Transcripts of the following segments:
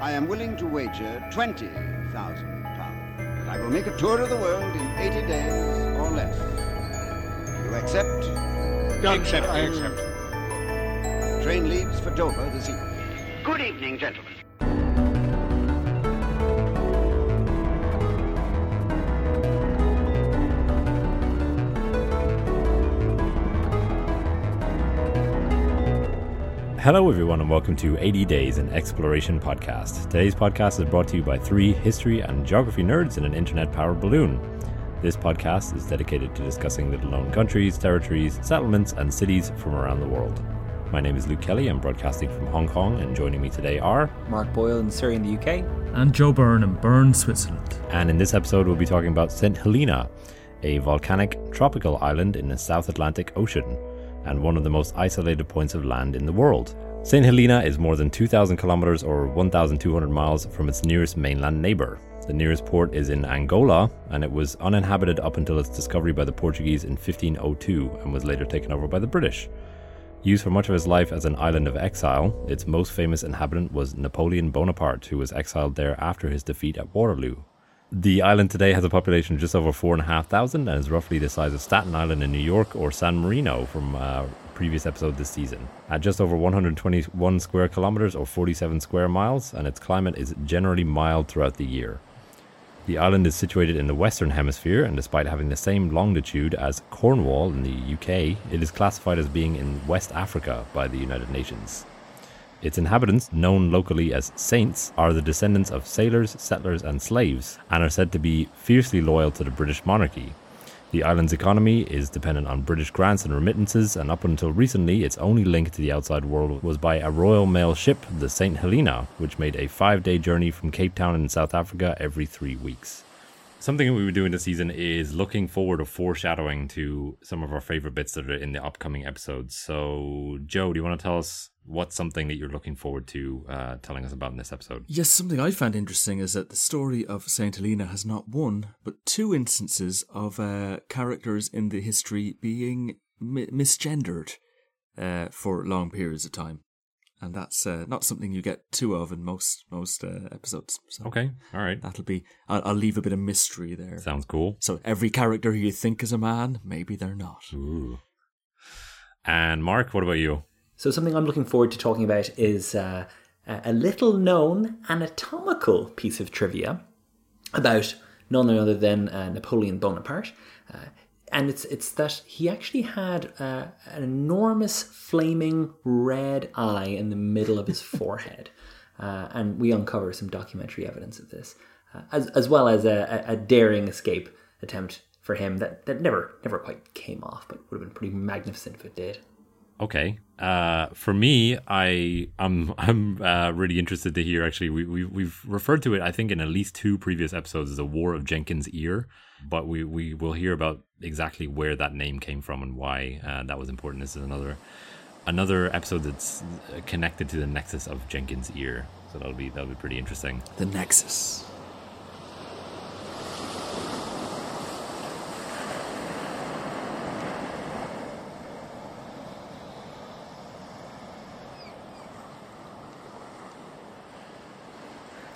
I am willing to wager twenty thousand pounds that I will make a tour of the world in eighty days or less. Do you accept? Accept, I accept. The train leaves for Dover this evening. Good evening, gentlemen. Hello, everyone, and welcome to 80 Days in Exploration podcast. Today's podcast is brought to you by three history and geography nerds in an internet powered balloon. This podcast is dedicated to discussing little known countries, territories, settlements, and cities from around the world. My name is Luke Kelly. I'm broadcasting from Hong Kong, and joining me today are Mark Boyle in Surrey in the UK. And Joe Byrne in Bern, Switzerland. And in this episode, we'll be talking about St. Helena, a volcanic tropical island in the South Atlantic Ocean and one of the most isolated points of land in the world. St. Helena is more than 2,000 kilometers or 1,200 miles from its nearest mainland neighbor. The nearest port is in Angola, and it was uninhabited up until its discovery by the Portuguese in 1502 and was later taken over by the British. Used for much of his life as an island of exile, its most famous inhabitant was Napoleon Bonaparte, who was exiled there after his defeat at Waterloo. The island today has a population of just over 4,500 and is roughly the size of Staten Island in New York or San Marino from a previous episode this season. At just over 121 square kilometers or 47 square miles, and its climate is generally mild throughout the year. The island is situated in the Western Hemisphere, and despite having the same longitude as Cornwall in the UK, it is classified as being in West Africa by the United Nations. Its inhabitants, known locally as saints, are the descendants of sailors, settlers, and slaves, and are said to be fiercely loyal to the British monarchy. The island's economy is dependent on British grants and remittances, and up until recently, its only link to the outside world was by a Royal Mail ship, the St. Helena, which made a five day journey from Cape Town in South Africa every three weeks. Something we were doing this season is looking forward or foreshadowing to some of our favorite bits that are in the upcoming episodes. So, Joe, do you want to tell us what's something that you're looking forward to uh, telling us about in this episode? Yes, something I found interesting is that the story of St. Helena has not one, but two instances of uh, characters in the history being mi- misgendered uh, for long periods of time. And that's uh, not something you get two of in most most uh, episodes. So Okay, all right. that'll be. I'll, I'll leave a bit of mystery there. Sounds cool. So every character who you think is a man, maybe they're not. Ooh. And Mark, what about you? So, something I'm looking forward to talking about is uh, a a little known anatomical piece of trivia about none other than uh, Napoleon Bonaparte. Uh, and it's, it's that he actually had uh, an enormous flaming red eye in the middle of his forehead. Uh, and we uncover some documentary evidence of this, uh, as, as well as a, a a daring escape attempt for him that, that never never quite came off, but would have been pretty magnificent if it did. Okay. Uh, for me, I I'm I'm uh, really interested to hear. Actually, we, we we've referred to it. I think in at least two previous episodes as the War of Jenkins' Ear, but we we will hear about exactly where that name came from and why uh, that was important. This is another another episode that's connected to the nexus of Jenkins' Ear. So that'll be that'll be pretty interesting. The Nexus.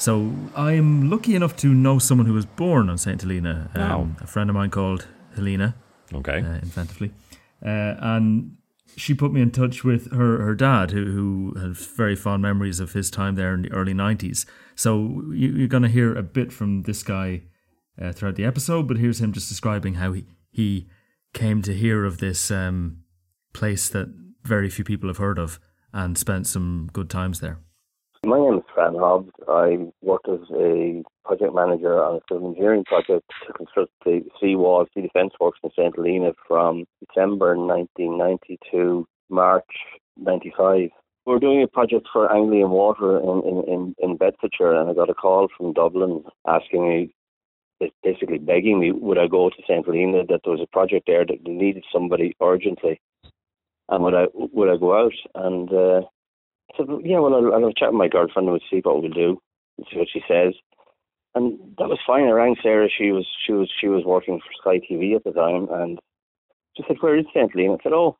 So I'm lucky enough to know someone who was born on Saint Helena. Um, Wow. A friend of mine called Helena, Okay. uh, inventively, uh, and she put me in touch with her her dad, who who has very fond memories of his time there in the early '90s. So you, you're going to hear a bit from this guy uh, throughout the episode, but here's him just describing how he he came to hear of this um, place that very few people have heard of and spent some good times there. My name is Hobbs. I worked as a project manager on a civil engineering project to construct the seawall, sea defence works in St. Helena from December 1990 to March 95. We were doing a project for Anglian Water in, in, in, in Bedfordshire, and I got a call from Dublin asking me, basically begging me, would I go to St. Helena, that there was a project there that needed somebody urgently, and would I would I go out? And uh, Said, yeah, well, I'll, I'll chat with my girlfriend and we'll see what we'll do and see what she says. And that was fine. I rang Sarah. She was she was she was working for Sky TV at the time, and she said, "Where is St. Helena?" I said, "Oh,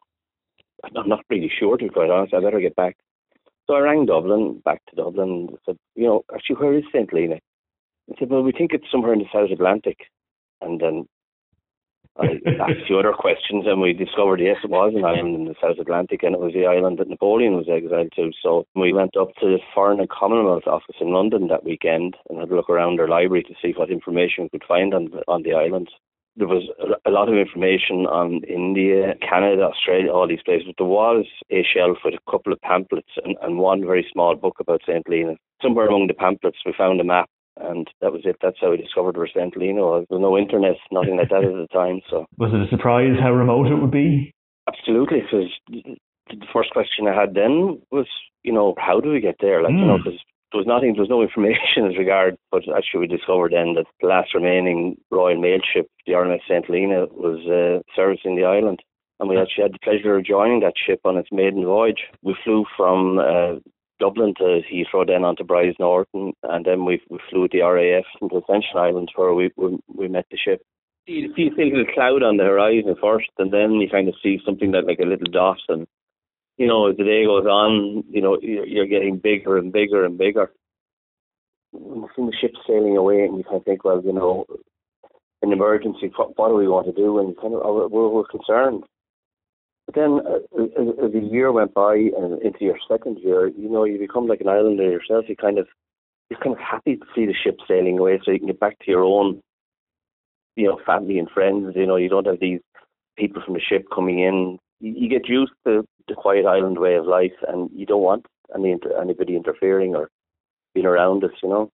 I'm not really sure to be quite honest. I better get back." So I rang Dublin, back to Dublin, and said, you know, actually, where is St. Helena? He said, well, we think it's somewhere in the South Atlantic. And then I asked a few other questions, and we discovered yes, it was an island in the South Atlantic, and it was the island that Napoleon was exiled to. So we went up to the Foreign and Commonwealth office in London that weekend and had a look around their library to see what information we could find on on the island. There was a lot of information on India, Canada, Australia, all these places. But there was a shelf with a couple of pamphlets and, and one very small book about St. Helena. Somewhere among the pamphlets, we found a map and that was it. That's how we discovered where St. Helena. There was no internet, nothing like that at the time. So was it a surprise how remote it would be? Absolutely, because the first question I had then was, you know, how do we get there? Like, mm. you know, because hmm. there was nothing, there was no information as regard. But actually, we discovered then that the last remaining Royal Mail ship, the RMS St. Helena, was uh, servicing the island. And we actually had the pleasure of joining that ship on its maiden voyage. We flew from uh, Dublin to Heathrow, then on to Brize Norton, and then we we flew the RAF into Ascension Island where we we, we met the ship. You see a little cloud on the horizon first, and then you kind of see something that like a little dot, and you know as the day goes on, you know you're, you're getting bigger and bigger and bigger. You see the ship sailing away, and you kind of think, well, you know, an emergency, what, what do we want to do? And kind of oh, we're, we're concerned but then, uh, as, the year went by and into your second year, you know, you become like an islander yourself. You kind of, you're kind of happy to see the ship sailing away, so you can get back to your own, you know, family and friends. You know, you don't have these people from the ship coming in. You, you get used to the quiet island way of life, and you don't want any anybody interfering or being around us. You know,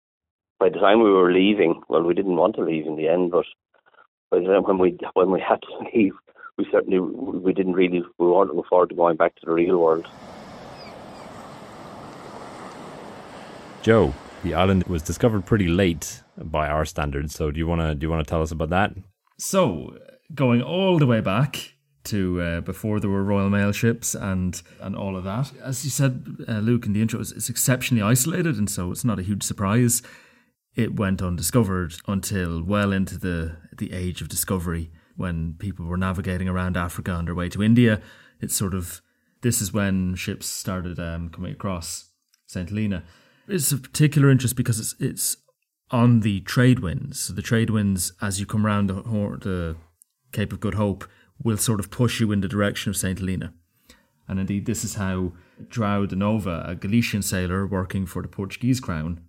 by the time we were leaving, well, we didn't want to leave in the end, but by the time when we when we had to leave, we certainly we didn't really we weren't looking forward to going back to the real world. Joe, the island was discovered pretty late by our standards. So do you want to do you want to tell us about that? So going all the way back to uh, before there were Royal Mail ships and and all of that. As you said, uh, Luke, in the intro, it's, it's exceptionally isolated, and so it's not a huge surprise. It went undiscovered until well into the the age of discovery when people were navigating around Africa on their way to India. It's sort of this is when ships started um, coming across St. Helena. It's of particular interest because it's it's on the trade winds. So the trade winds, as you come around the, the Cape of Good Hope, will sort of push you in the direction of St. Helena. And indeed, this is how João de Nova, a Galician sailor working for the Portuguese crown,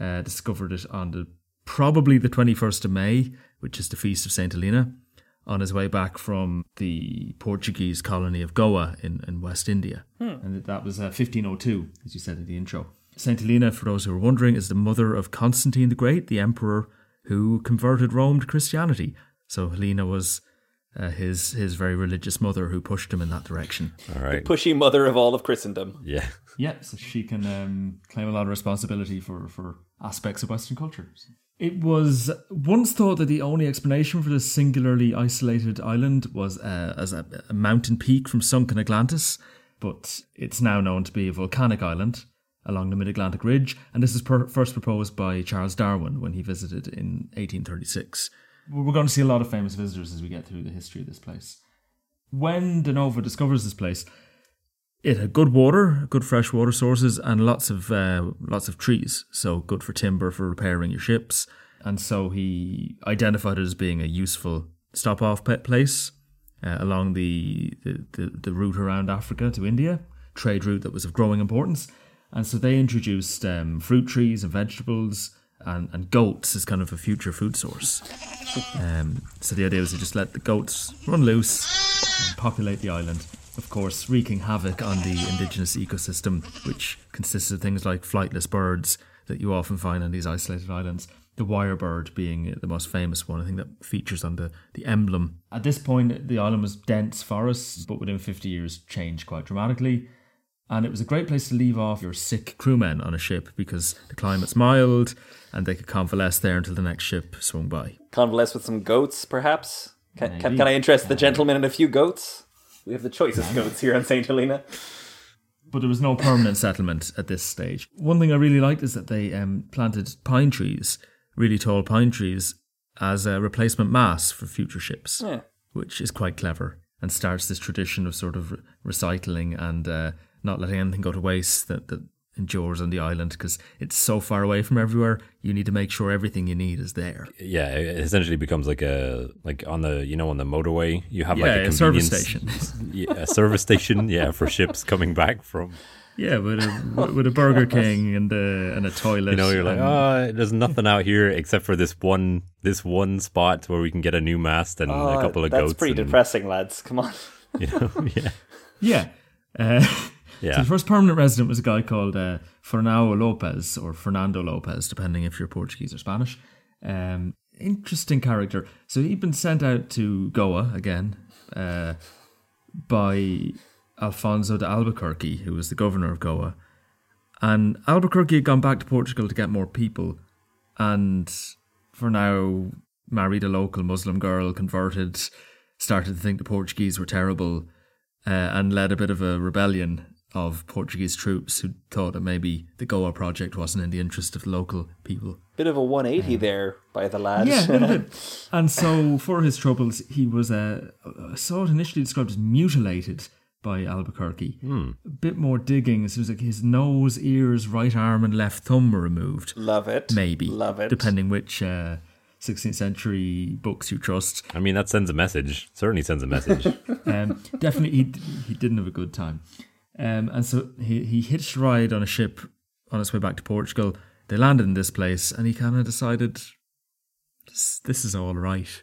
uh, discovered it on the probably the 21st of May, which is the feast of St. Helena on his way back from the Portuguese colony of Goa in, in West India. Hmm. And that was uh, 1502, as you said in the intro. St. Helena, for those who are wondering, is the mother of Constantine the Great, the emperor who converted Rome to Christianity. So Helena was uh, his his very religious mother who pushed him in that direction. All right. The pushy mother of all of Christendom. Yeah. Yeah, so she can um, claim a lot of responsibility for, for aspects of Western culture. It was once thought that the only explanation for this singularly isolated island was uh, as a, a, mountain peak from sunken Atlantis, but it's now known to be a volcanic island along the mid Atlantic ridge, and this is per- first proposed by Charles Darwin when he visited in 1836. We're going to see a lot of famous visitors as we get through the history of this place. When De Nova discovers this place, it had good water, good fresh water sources, and lots of uh, lots of trees. So good for timber for repairing your ships. And so he identified it as being a useful stop off place uh, along the, the, the the route around Africa to India, trade route that was of growing importance. And so they introduced um, fruit trees and vegetables and, and goats as kind of a future food source. Um, so the idea was to just let the goats run loose and populate the island of course, wreaking havoc on the indigenous ecosystem, which consists of things like flightless birds that you often find on these isolated islands. The wirebird being the most famous one, I think that features on the, the emblem. At this point, the island was dense forests, but within 50 years changed quite dramatically. And it was a great place to leave off your sick crewmen on a ship because the climate's mild and they could convalesce there until the next ship swung by. Convalesce with some goats, perhaps? Can, can, can I interest the gentleman in a few goats? We have the choice of goats here on St. Helena. But there was no permanent settlement at this stage. One thing I really liked is that they um, planted pine trees, really tall pine trees, as a replacement mass for future ships, yeah. which is quite clever and starts this tradition of sort of re- recycling and uh, not letting anything go to waste that, that endures on the island because it's so far away from everywhere. You need to make sure everything you need is there. Yeah, it essentially becomes like a like on the you know on the motorway you have like a a service station. yeah, a service station. Yeah, for ships coming back from. Yeah, with a with a Burger King and a and a toilet. You know, you're like, oh, there's nothing out here except for this one this one spot where we can get a new mast and a ah, couple of Oh, That's goats. pretty and, depressing, lads. Come on. You know, yeah, yeah. Uh, So the first permanent resident was a guy called uh, Fernando Lopez or Fernando Lopez, depending if you're Portuguese or Spanish. Um, interesting character. So he'd been sent out to Goa again uh, by Alfonso de Albuquerque, who was the governor of Goa. And Albuquerque had gone back to Portugal to get more people, and Fernão married a local Muslim girl, converted, started to think the Portuguese were terrible, uh, and led a bit of a rebellion of Portuguese troops who thought that maybe the Goa project wasn't in the interest of local people. Bit of a 180 there by the lad. Yeah, a little bit. And so, for his troubles, he was uh, I saw it initially described as mutilated by Albuquerque. A bit more digging. It was like his nose, ears, right arm, and left thumb were removed. Love it. Maybe, Love it. depending which uh, 16th century books you trust. I mean, that sends a message. Certainly sends a message. Um, definitely, he he didn't have a good time. Um, and so he he hitched a ride on a ship on his way back to Portugal. They landed in this place, and he kind of decided, this, this is all right.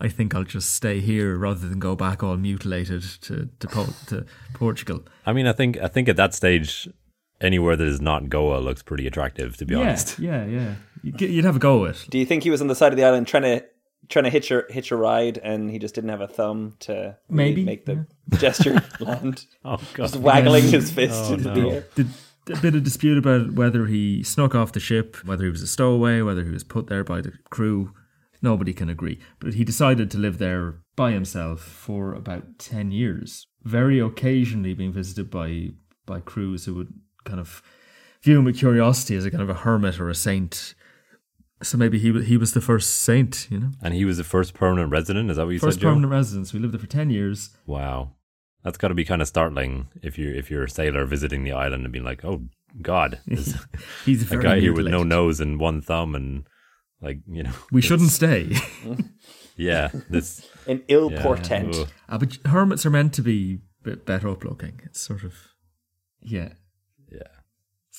I think I'll just stay here rather than go back all mutilated to to, Po- to Portugal. I mean, I think I think at that stage, anywhere that is not Goa looks pretty attractive. To be yeah, honest, yeah, yeah. You'd, you'd have a go at it. Do you think he was on the side of the island trying to trying to hitch a hitch a ride, and he just didn't have a thumb to really Maybe, make the gesture land? oh god, Just waggling Yeah. his fist Oh, into no. the air. Did, a bit of dispute about whether he snuck off the ship, whether he was a stowaway, whether he was put there by the crew. Nobody can agree. But he decided to live there by himself for about 10 years, very occasionally being visited by, by crews who would kind of view him with curiosity as a kind of a hermit or a saint. So maybe he, wa- he was the first saint, you know? and he was the first permanent resident. Is that what you First said, Joe? permanent residence. We lived there for 10 years. Wow, that's got to be kind of startling if you if you're a sailor visiting the island and being like, oh god, He's a very guy here with no nose and one thumb and like you know, We shouldn't stay. yeah, this An ill yeah, portent. ugh. Ah, but hermits are meant to be a bit better up looking. It's sort of, yeah. yeah.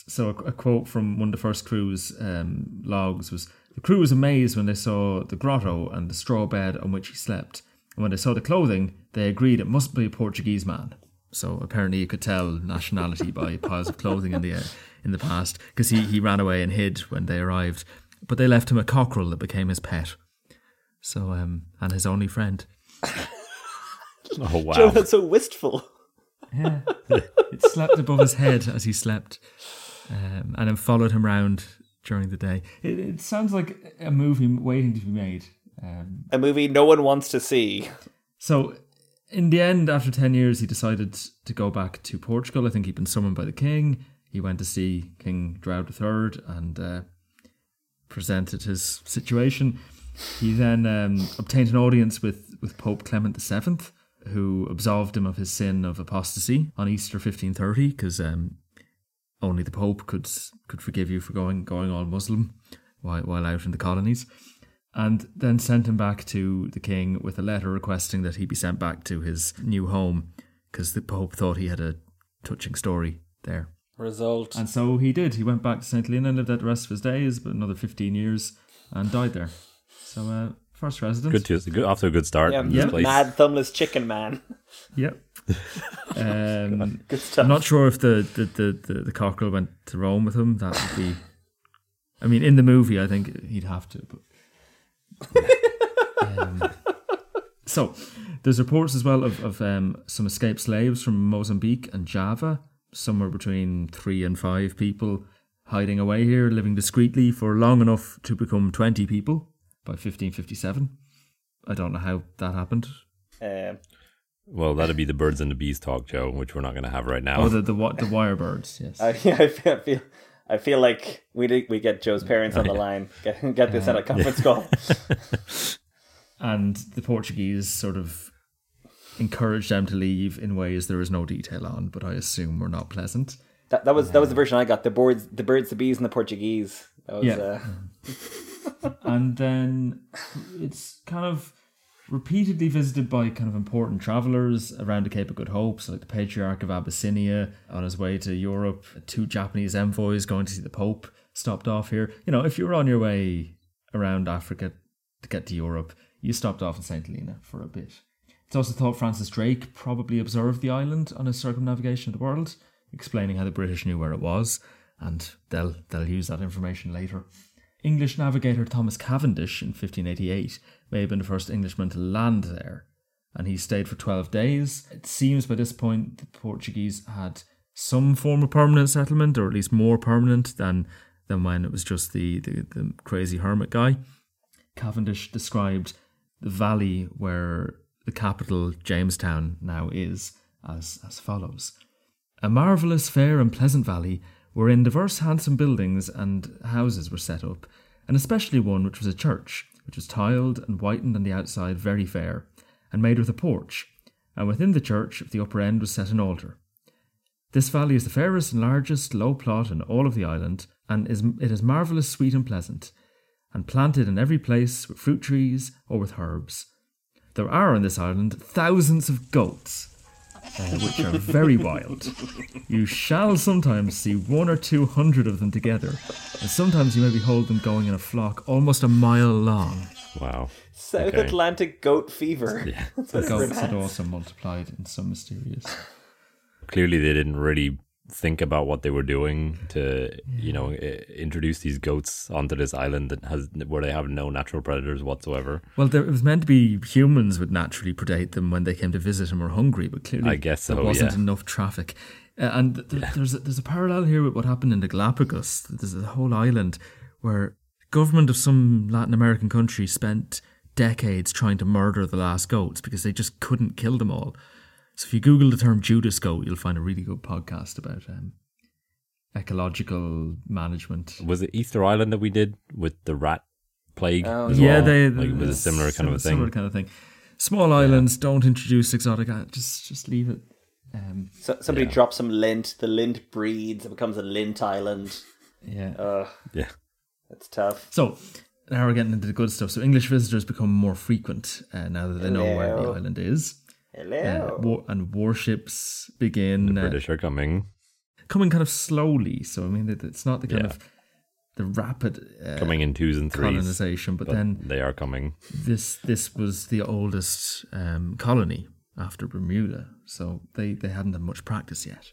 So a, a quote from one of the first crew's um, logs was: "The crew was amazed when they saw the grotto and the straw bed on which he slept, and when they saw the clothing, they agreed it must be a Portuguese man." So apparently, you could tell nationality by piles of clothing in the uh, in the past, because he he ran away and hid when they arrived. But they left him a cockerel that became his pet. So um, and his only friend. Oh wow, Joe, that's so wistful. Yeah. it slept above his head as he slept um, and then followed him around during the day. It, it sounds like a movie waiting to be made. Um, A movie no one wants to see. so, in the end, after 10 years, he decided to go back to Portugal. I think he'd been summoned by the king. He went to see King João III and uh, presented his situation. He then um, obtained an audience with, with Pope Clement VII, who absolved him of his sin of apostasy on Easter 1530, because um, only the Pope could could forgive you for going going all Muslim while, while out in the colonies. And then sent him back to the king with a letter requesting that he be sent back to his new home, because the Pope thought he had a touching story there. Result. And so he did. He went back to St. Helena, lived out the rest of his days, but another 15 years, and died there. So, uh, first resident. good to good off to a good start. yeah, in this place. mad thumbless chicken man. Yep. um, Good stuff. I'm not sure if the, the, the, the, the cockerel went to Rome with him. That would be. I mean, in the movie, I think he'd have to. But, um, so, there's reports as well of, of um, some escaped slaves from Mozambique and Java, somewhere between three and five people hiding away here, living discreetly for long enough to become 20 people by 1557. I don't know how that happened. Um, Well, that'd be the birds and the bees talk, Joe, which we're not going to have right now. Oh, the the, wi- the wire birds, yes. I, yeah, I feel, I feel, I feel like we did, we get Joe's parents Oh, on the line. Get, get this on a conference call. and the Portuguese sort of encouraged them to leave in ways there is no detail on, but I assume were not pleasant. That, that was that was the version I got. The birds, the birds, the bees, and the Portuguese. That was, Yeah. uh, and then it's kind of repeatedly visited by kind of important travelers around the Cape of Good Hope, so like the Patriarch of Abyssinia on his way to Europe, two Japanese envoys going to see the Pope stopped off here. You know, if you were on your way around Africa to get to Europe, you stopped off in St. Helena for a bit. It's also thought Francis Drake probably observed the island on his circumnavigation of the world, explaining how the British knew where it was, and they'll they'll use that information later. English navigator Thomas Cavendish in 1588 may have been the first Englishman to land there, and he stayed for 12 days. It seems by this point the Portuguese had some form of permanent settlement, or at least more permanent than than when it was just the, the, the crazy hermit guy. Cavendish described the valley where the capital, Jamestown, now is as, as follows A marvellous, fair, and pleasant valley wherein diverse handsome buildings and houses were set up, and especially one which was a church, which was tiled and whitened on the outside very fair, and made with a porch, and within the church at the upper end was set an altar. This valley is the fairest and largest low plot in all of the island, and is, it is marvellous sweet and pleasant, and planted in every place with fruit trees or with herbs. There are on this island thousands of goats, uh, which are very wild. You shall sometimes see one or two hundred of them together, and sometimes you may behold them going in a flock almost a mile long. Wow. South Okay. Atlantic goat fever. That's The goats had also multiplied in some mysterious. Clearly, they didn't really think about what they were doing to, you know, introduce these goats onto this island that has where they have no natural predators whatsoever. Well, there, it was meant to be humans would naturally predate them when they came to visit and were hungry, but clearly I guess there wasn't yeah. enough traffic. Uh, and th- there's a, there's a parallel here with what happened in the Galapagos. There's a whole island where government of some Latin American country spent decades trying to murder the last goats because they just couldn't kill them all. So if you Google the term Judas goat, you'll find a really good podcast about um, ecological management. Was it Easter Island that we did with the rat plague? Oh, as yeah, well? they like, it was a similar kind of a thing. Similar kind of thing. Small islands don't introduce exotic. uh, Just just leave it. Um, So, somebody Yeah. drops some lint. The lint breeds. It becomes a lint island. yeah. Ugh, Yeah. that's tough. So now we're getting into the good stuff. So English visitors become more frequent uh, now that they know where the island is, Hello. uh, war- and warships begin uh, British are coming, coming kind of slowly. So I mean, it's not the kind Yeah. of the rapid uh, coming in twos and threes. colonization, but, but then they are coming. this this was the oldest um, colony after Bermuda, so they, they hadn't had much practice yet.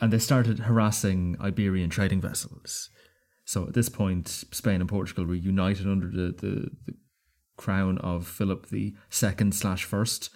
And they started harassing Iberian trading vessels. So at this point, Spain and Portugal were united under the, the, the crown of Philip the second slash first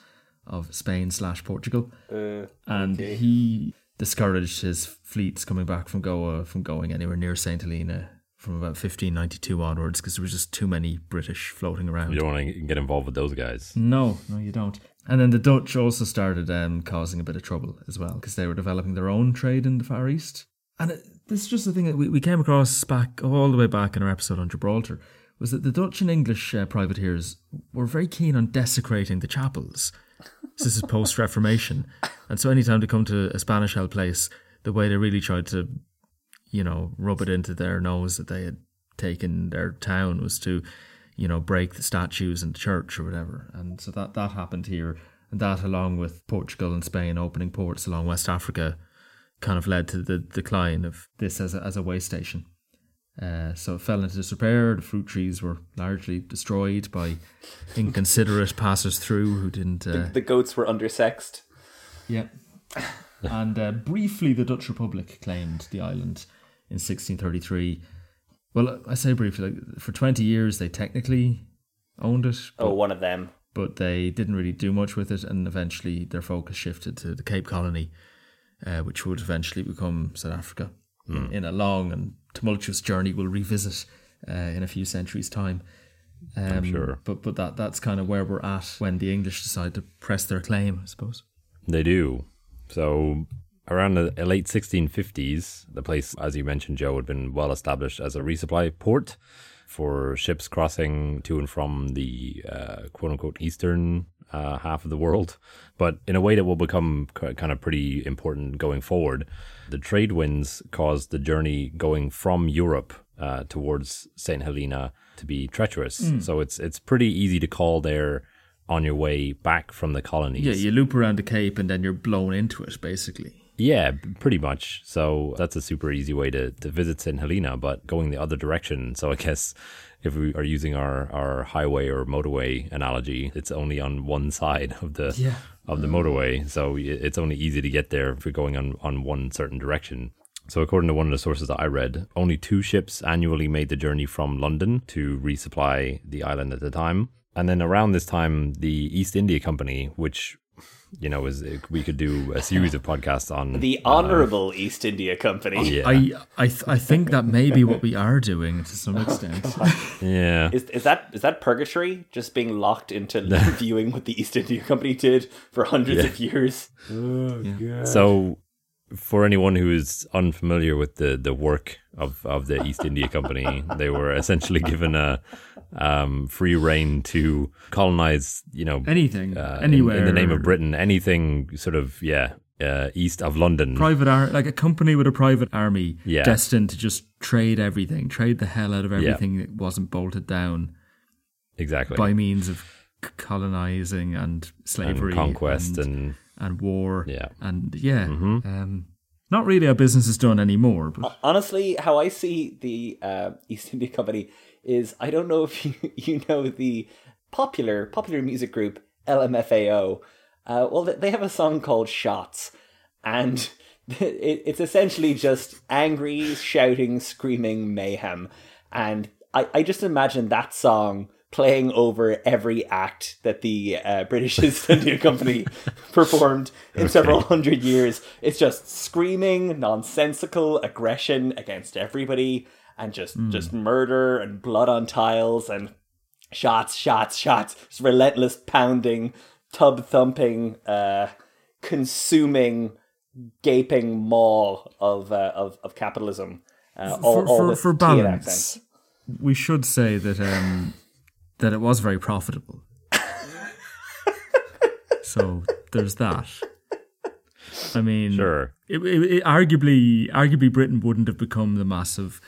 of Spain slash Portugal. Uh, And okay. he discouraged his fleets coming back from Goa from going anywhere near St. Helena from about 1592 onwards because there was just too many British floating around. You don't want to get involved with those guys. No, no, you don't. And then the Dutch also started um, causing a bit of trouble as well because they were developing their own trade in the Far East. And it, this is just the thing that we, we came across back all the way back in our episode on Gibraltar was that the Dutch and English uh, privateers were very keen on desecrating the chapels. This is post Reformation, and so anytime they come to a Spanish held place, the way they really tried to, you know, rub it into their nose that they had taken their town was to, you know, break the statues in the church or whatever. And so that that happened here, and that along with Portugal and Spain opening ports along West Africa, kind of led to the decline of this as a, as a way station. Uh, so it fell into disrepair. The fruit trees were largely destroyed by inconsiderate passers through who didn't. Uh, the goats were undersexed. yeah. and uh, briefly, the Dutch Republic claimed the island in 1633. Well, I say briefly, like, for 20 years they technically owned it, Oh, but, one of them. but they didn't really do much with it, and eventually their focus shifted to the Cape Colony, uh, which would eventually become South Africa in, in a long and tumultuous journey we'll revisit uh, in a few centuries' time. Um, sure. But but that that's kind of where we're at when the English decide to press their claim, I suppose. They do. So around the late 1650s, the place, as you mentioned, Joe, had been well established as a resupply port. for ships crossing to and from the uh, quote unquote eastern uh, half of the world, but in a way that will become kind of pretty important going forward. The trade winds caused the journey going from Europe uh, towards St. Helena to be treacherous. So it's it's pretty easy to call there on your way back from the colonies. Yeah, you loop around the Cape and then you're blown into it, basically. Yeah, pretty much. So that's a super easy way to, to visit St. Helena, but going the other direction. So I guess if we are using our, our highway or motorway analogy, it's only on one side of the Yeah. of the motorway. So it's only easy to get there if you're going on, on one certain direction. So according to one of the sources that I read, only two ships annually made the journey from London to resupply the island at the time. And then around this time, the East India Company, which you know, is we could do a series of podcasts on The uh, Honourable East India Company. yeah, I I th- I think that may be what we are doing to some extent. yeah. Is, is that is that purgatory? Just being locked into viewing what the East India Company did for hundreds of years. So, for anyone who is unfamiliar with the, the work of, of the East India Company, they were essentially given a um, free reign to colonize, you know, Anything, uh, anywhere in, the name of Britain, anything sort of yeah, uh, east of London. Private ar- like a company with a private army Yeah. destined to just trade everything, trade the hell out of everything that wasn't bolted down exactly. by means of c- colonizing and slavery, and conquest and, and, and war, Yeah. and yeah, um, not really how business is done anymore. But Honestly, how I see the uh, East India Company is I don't know if you, you know the popular popular music group LMFAO. Uh, well, they- they have a song called "Shots," and it, it's essentially just angry, shouting, screaming mayhem. And I, I just imagine that song playing over every act that the uh, British East India Company performed in several hundred years. It's just screaming, nonsensical aggression against everybody, and just just murder and blood on tiles and shots, shots, shots, just relentless pounding, tub thumping, uh, consuming, gaping maw of uh, of of capitalism. Uh, all, for, all for, for balance, we should say that um, that it was very profitable. so there's that. I mean, Sure. It, it, it- arguably, arguably, Britain wouldn't have become the massive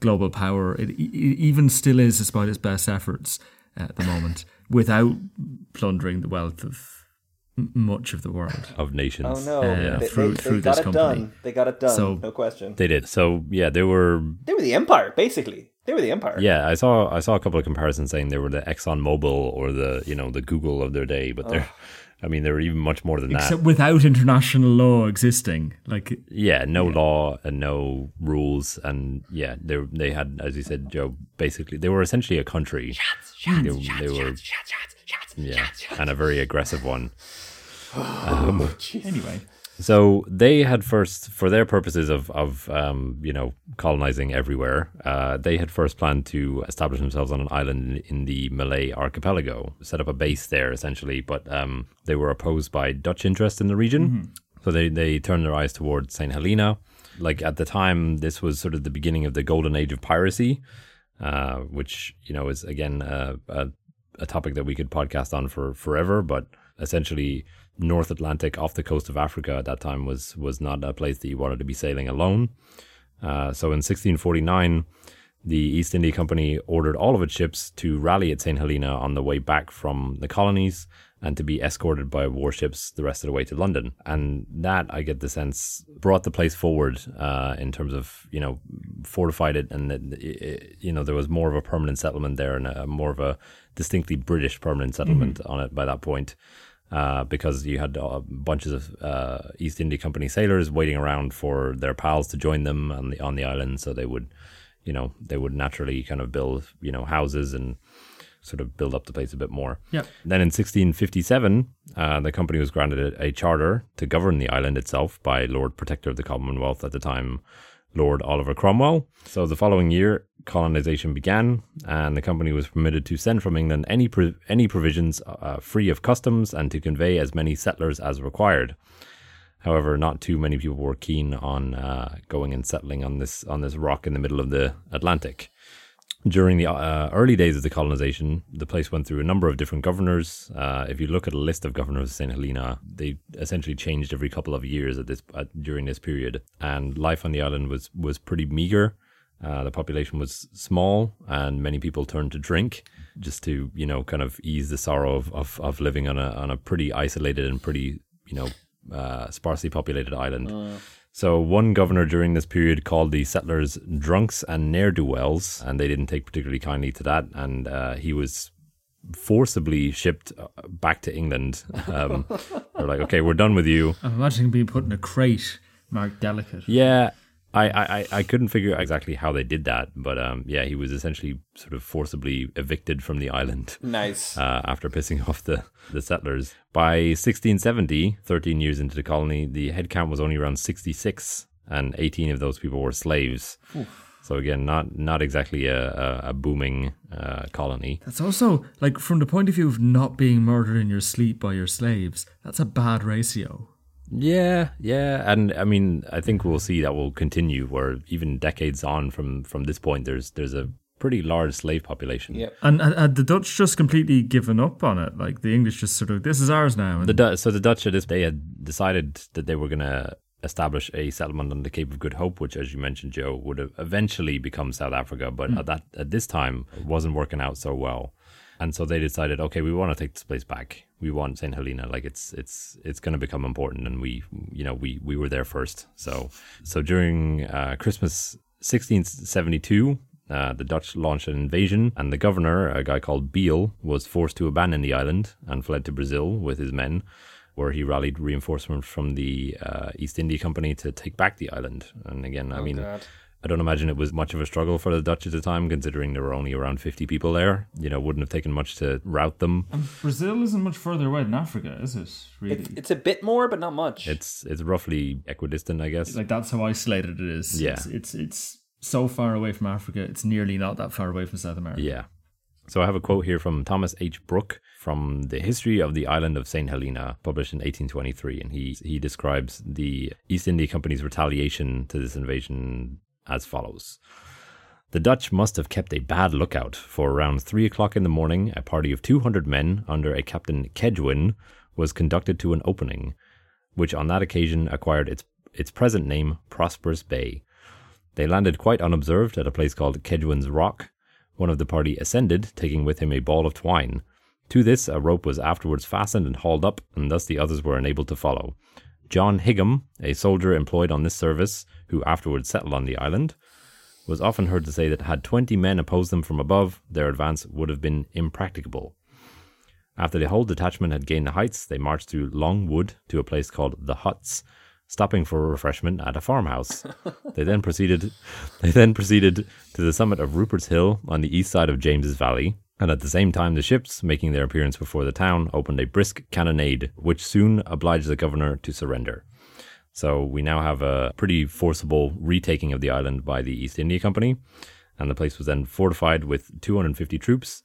global power it, it even still is, despite its best efforts at the moment, without plundering the wealth of m- much of the world. of nations. Oh no! Uh, they, through- they, through they got this it company. done. They got it done. So- no question. They did. So yeah, they were They were the empire, basically. They were the empire. Yeah, I saw I saw a couple of comparisons saying they were the Exxon Mobil or the you know the Google of their day, but they're I mean they were even much more than that. Except without international law existing, like yeah, no law and no rules, and yeah, they they had as you said, Joe. Basically, they were essentially a country. Shots, shots, they, they were yeah, and a very aggressive one. Oh, um, anyway. So they had first, for their purposes of of um, you know colonizing everywhere, uh, they had first planned to establish themselves on an island in, the Malay archipelago, set up a base there essentially. But um, they were opposed by Dutch interest in the region, so they they turned their eyes towards Saint Helena. Like at the time, this was sort of the beginning of the golden age of piracy, uh, which you know is again uh, a a topic that we could podcast on for forever, but essentially North Atlantic off the coast of Africa at that time was was not a place that you wanted to be sailing alone. Uh, so in 1649, the East India Company ordered all of its ships to rally at St. Helena on the way back from the colonies and to be escorted by warships the rest of the way to London. And that, I get the sense, brought the place forward uh, in terms of, you know, fortified it and, that it, it- you know, there was more of a permanent settlement there and a, more of a distinctly British permanent settlement on it by that point. Uh, because you had uh, bunches of uh, East India Company sailors waiting around for their pals to join them on the on the island, so they would, you know, they would naturally kind of build, you know, houses and sort of build up the place a bit more. Yep. Then in 1657, uh, the company was granted a, a charter to govern the island itself by Lord Protector of the Commonwealth at the time, Lord Oliver Cromwell. So the following year, colonization began, and the company was permitted to send from England any pro- any provisions uh, free of customs and to convey as many settlers as required. However, not too many people were keen on uh, going and settling on this on this rock in the middle of the Atlantic. During the uh, early days of the colonization, the place went through a number of different governors. Uh, if you look at a list of governors of St. Helena, they essentially changed every couple of years at this at, during this period. And life on the island was was pretty meager. Uh, the population was small, and many people turned to drink just to you know kind of ease the sorrow of, of, of living on a on a pretty isolated and pretty you know uh, sparsely populated island. So one governor during this period called the settlers drunks and ne'er do wells, and they didn't take particularly kindly to that, and uh, he was forcibly shipped uh, back to England. Um, they're like, okay, we're done with you. I'm imagining being put in a crate marked delicate. Yeah, I, I, I- I couldn't figure out exactly how they did that, but um, yeah, he was essentially sort of forcibly evicted from the island Nice. uh, after pissing off the, the settlers. By 1670, 13 years into the colony, the head count was only around 66, and 18 of those people were slaves. So again, not not exactly a, a, a booming uh, colony. That's also like from the point of view of not being murdered in your sleep by your slaves. That's a bad ratio. Yeah, yeah, and I mean, I think we'll see that will continue. Where even decades on from from this point, there's there's a pretty large slave population. Yep. And had had the Dutch just completely given up on it? Like the English just sort of this is ours now. And The Du- so the Dutch at this they had decided that they were going to establish a settlement on the Cape of Good Hope, which, as you mentioned, Joe, would have eventually become South Africa. But hmm. at that at this time, it wasn't working out so well, and so they decided, okay, we want to take this place back. We want Saint Helena, like it's it's it's going to become important, and we you know we we were there first. So so during uh, Christmas 1672. Uh, the Dutch launched an invasion, and the governor, a guy called Beale, was forced to abandon the island and fled to Brazil with his men, where he rallied reinforcements from the uh, East India Company to take back the island. And again, I mean, I don't imagine it was much of a struggle for the Dutch at the time, considering there were only around 50 people there. You know, wouldn't have taken much to rout them. And Brazil isn't much further away than Africa, is it? Really? It's, it's a bit more, but not much. It's it's roughly equidistant, I guess. like that's how isolated it is. Yeah. It's, it's it's so far away from Africa. It's nearly not that far away from South America. Yeah. So I have a quote here from Thomas H. Brooke from the History of the Island of St. Helena, published in 1823, and he he describes the East India Company's retaliation to this invasion as follows. The Dutch must have kept a bad lookout, for around three o'clock in the morning, a party of 200 men under a Captain Keigwin was conducted to an opening, which on that occasion acquired its, its present name, Prosperous Bay. They landed quite unobserved at a place called Keigwin's Rock. One of the party ascended, taking with him a ball of twine. To this, a rope was afterwards fastened and hauled up, and thus the others were enabled to follow. John Higham, a soldier employed on this service, who afterwards settled on the island, was often heard to say that had twenty men opposed them from above, their advance would have been impracticable. After the whole detachment had gained the heights, they marched through Long Wood to a place called the Huts, stopping for refreshment at a farmhouse. they then proceeded they then proceeded to the summit of Rupert's Hill on the east side of James's Valley, and at the same time the ships, making their appearance before the town, opened a brisk cannonade, which soon obliged the governor to surrender. So we now have a pretty forcible retaking of the island by the East India Company, and the place was then fortified with 250 troops.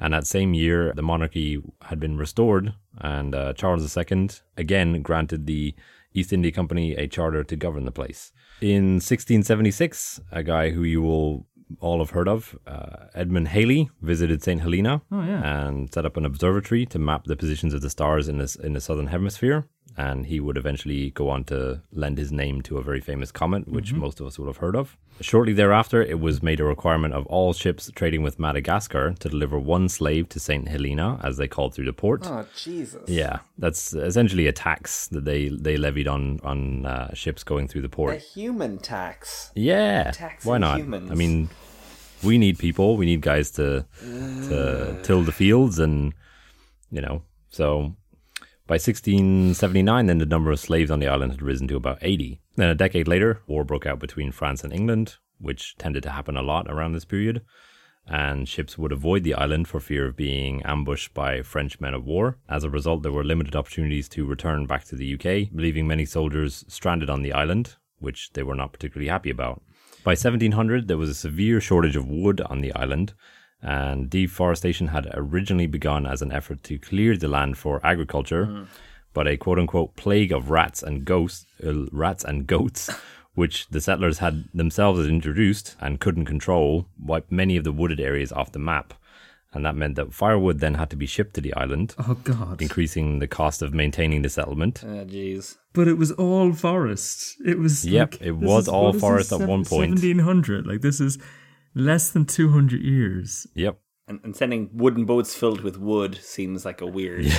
And that same year, the monarchy had been restored, and uh, Charles II again granted the East India Company a charter to govern the place. In 1676, a guy who you will all have heard of, uh, Edmund Halley, visited St. Helena Oh, yeah. and set up an observatory to map the positions of the stars in this in the southern hemisphere. And he would eventually go on to lend his name to a very famous comet, which most of us will have heard of. Shortly thereafter, it was made a requirement of all ships trading with Madagascar to deliver one slave to St. Helena, as they called through the port. oh, Jesus. Yeah, that's essentially a tax that they, they levied on on uh, ships going through the port. A human tax. Yeah, Taxing why not? humans. I mean, we need people. We need guys to to till the fields, and you know. So by 1679, then the number of slaves on the island had risen to about 80. Then a decade later, war broke out between France and England, which tended to happen a lot around this period. And ships would avoid the island for fear of being ambushed by French men of war. As a result, there were limited opportunities to return back to the UK, leaving many soldiers stranded on the island, which they were not particularly happy about. By 1700, there was a severe shortage of wood on the island, and deforestation had originally begun as an effort to clear the land for agriculture. But a quote unquote plague of rats and ghosts, uh, rats and goats which the settlers had themselves introduced and couldn't control, wiped many of the wooded areas off the map. And that meant that firewood then had to be shipped to the island, Oh God! increasing the cost of maintaining the settlement. Oh, jeez. But it was all forest. It was. Yep, like- it was is- all forest this, at one point. Seventeen hundred. Like this is less than two hundred years. Yep. And, and sending wooden boats filled with wood seems like a weird.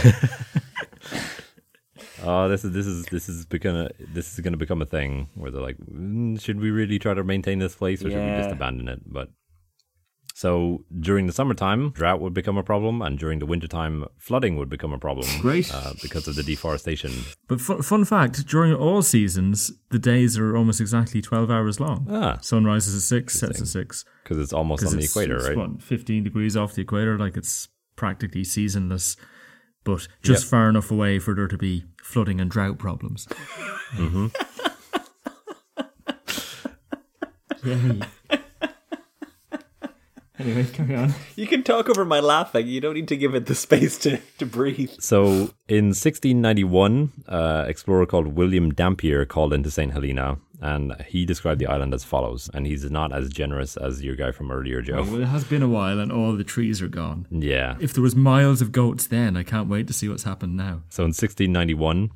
Oh, this is this is this is gonna this is gonna become a thing where they're like, mm, should we really try to maintain this place or should we just abandon it? But so during the summertime, drought would become a problem, and during the wintertime, flooding would become a problem. Great. uh, because of the deforestation. But fu- fun fact: during all seasons, the days are almost exactly twelve hours long. Ah. Sun rises at six, sets at six. Because it's almost on the it's- equator, it's, right? What, fifteen degrees off the equator, like it's practically seasonless, but just Yep. far enough away for there to be flooding and drought problems. Mm-hmm. Yay. anyway, carry on. You can talk over my laughing. You don't need to give it the space to, to breathe. So in 1691, uh, explorer called William Dampier called into St. Helena, and he described the island as follows. And he's not as generous as your guy from earlier, Joe. Well, it has been a while, and all the trees are gone. yeah. If there was miles of goats then, I can't wait to see what's happened now. So in 1691,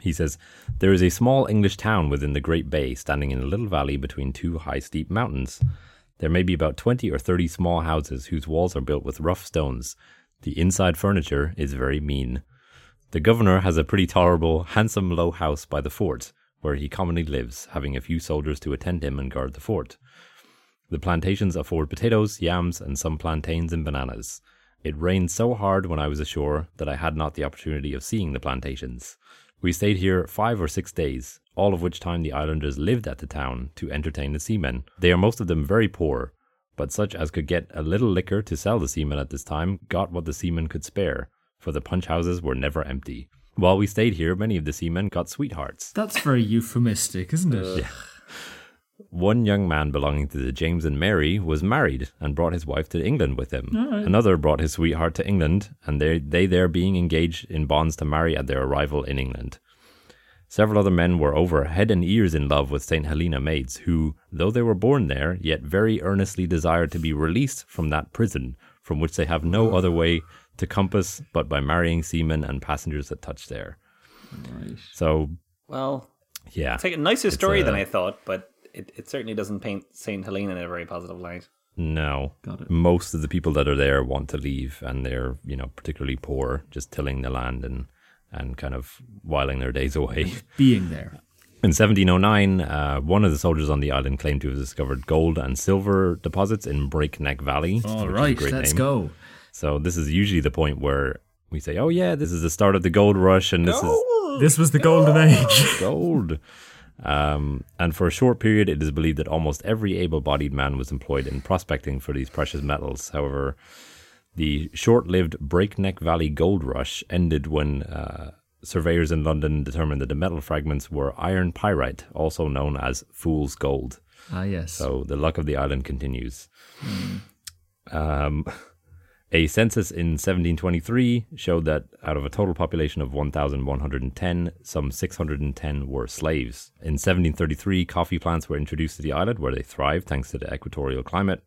he says, There is a small English town within the Great Bay standing in a little valley between two high steep mountains. There may be about 20 or 30 small houses whose walls are built with rough stones. The inside furniture is very mean. The governor has a pretty tolerable, handsome low house by the fort, where he commonly lives, having a few soldiers to attend him and guard the fort. The plantations afford potatoes, yams, and some plantains and bananas. It rained so hard when I was ashore that I had not the opportunity of seeing the plantations. We stayed here five or six days, all of which time the islanders lived at the town to entertain the seamen. They are most of them very poor, but such as could get a little liquor to sell the seamen at this time got what the seamen could spare, for the punch houses were never empty. While we stayed here, many of the seamen got sweethearts. That's very euphemistic, isn't it? One young man belonging to the James and Mary was married and brought his wife to England with him. Another brought his sweetheart to England, and they, they there being engaged in bonds to marry at their arrival in England. Several other men were over head and ears in love with St. Helena maids, who, though they were born there, yet very earnestly desired to be released from that prison, from which they have no other way to compass but by marrying seamen and passengers that touch there. So, Well, yeah. it's like a nicer story than uh, I thought, but it, it certainly doesn't paint St. Helena in a very positive light. No. Got it. Most of the people that are there want to leave and they're, you know, particularly poor, just tilling the land and, and kind of whiling their days away. Being there. In 1709, uh, one of the soldiers on the island claimed to have discovered gold and silver deposits in Breakneck Valley. All which is a right, great let's name. go. So this is usually the point where we say, "Oh yeah, this is the start of the gold rush, and this is This was the golden age. gold." Um, and for a short period, it is believed that almost every able-bodied man was employed in prospecting for these precious metals. However, the short-lived Breakneck Valley gold rush ended when uh, surveyors in London determined that the metal fragments were iron pyrite, also known as fool's gold. ah, yes. So the luck of the island continues. Um, a census in 1723 showed that out of a total population of 1,110, some 610 were slaves. In 1733, coffee plants were introduced to the island where they thrived thanks to the equatorial climate.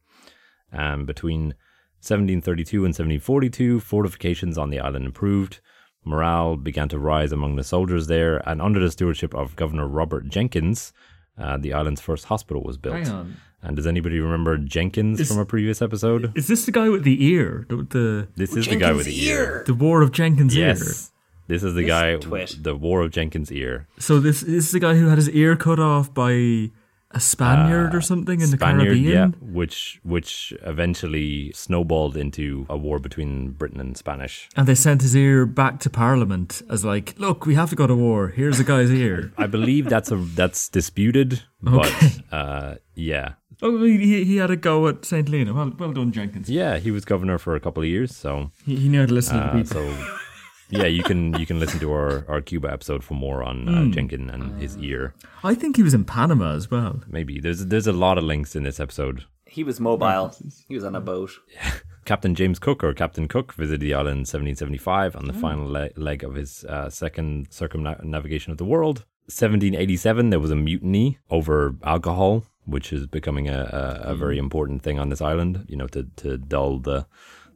And between 1732 and 1742, fortifications on the island improved. Morale began to rise among the soldiers there, and under the stewardship of Governor Robert Jenkins, uh, the island's first hospital was built. Hang on. And does anybody remember Jenkins Is- from a previous episode? Is this the guy with the ear? The the, This is the guy with the ear. the War of Jenkins' ear. Yes. This is the guy, twit. the War of Jenkins' ear. So this, this is the guy who had his ear cut off by a Spaniard or something in the Spaniard, yeah, Caribbean. which which eventually snowballed into a war between Britain and Spanish. And they sent his ear back to Parliament as like, look, we have to go to war. Here's a guy's ear. I believe that's a that's disputed, Okay. but uh, yeah, oh, he, he had a go at St. Helena. Well, well done, Jenkins. yeah, he was governor for a couple of years, so He, he knew how to listen to uh, people. so yeah, you can you can listen to our our Cuba episode for more on uh, Hmm. Jenkins and his ear. I think he was in Panama as well. Maybe there's there's a lot of links in this episode. He was mobile. He was on a boat. Captain James Cook, or Captain Cook, visited the island in 1775 on the Hmm. final le- leg of his uh, second circumnavigation of the world. 1787, there was a mutiny over alcohol, which is becoming a, a, a very important thing on this island. You know, to to dull the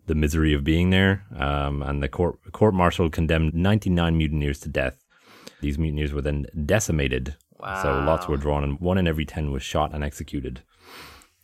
the misery of being there. Um, and the court court martial condemned 99 mutineers to death. These mutineers were then decimated. Wow. So lots were drawn, and one in every ten was shot and executed.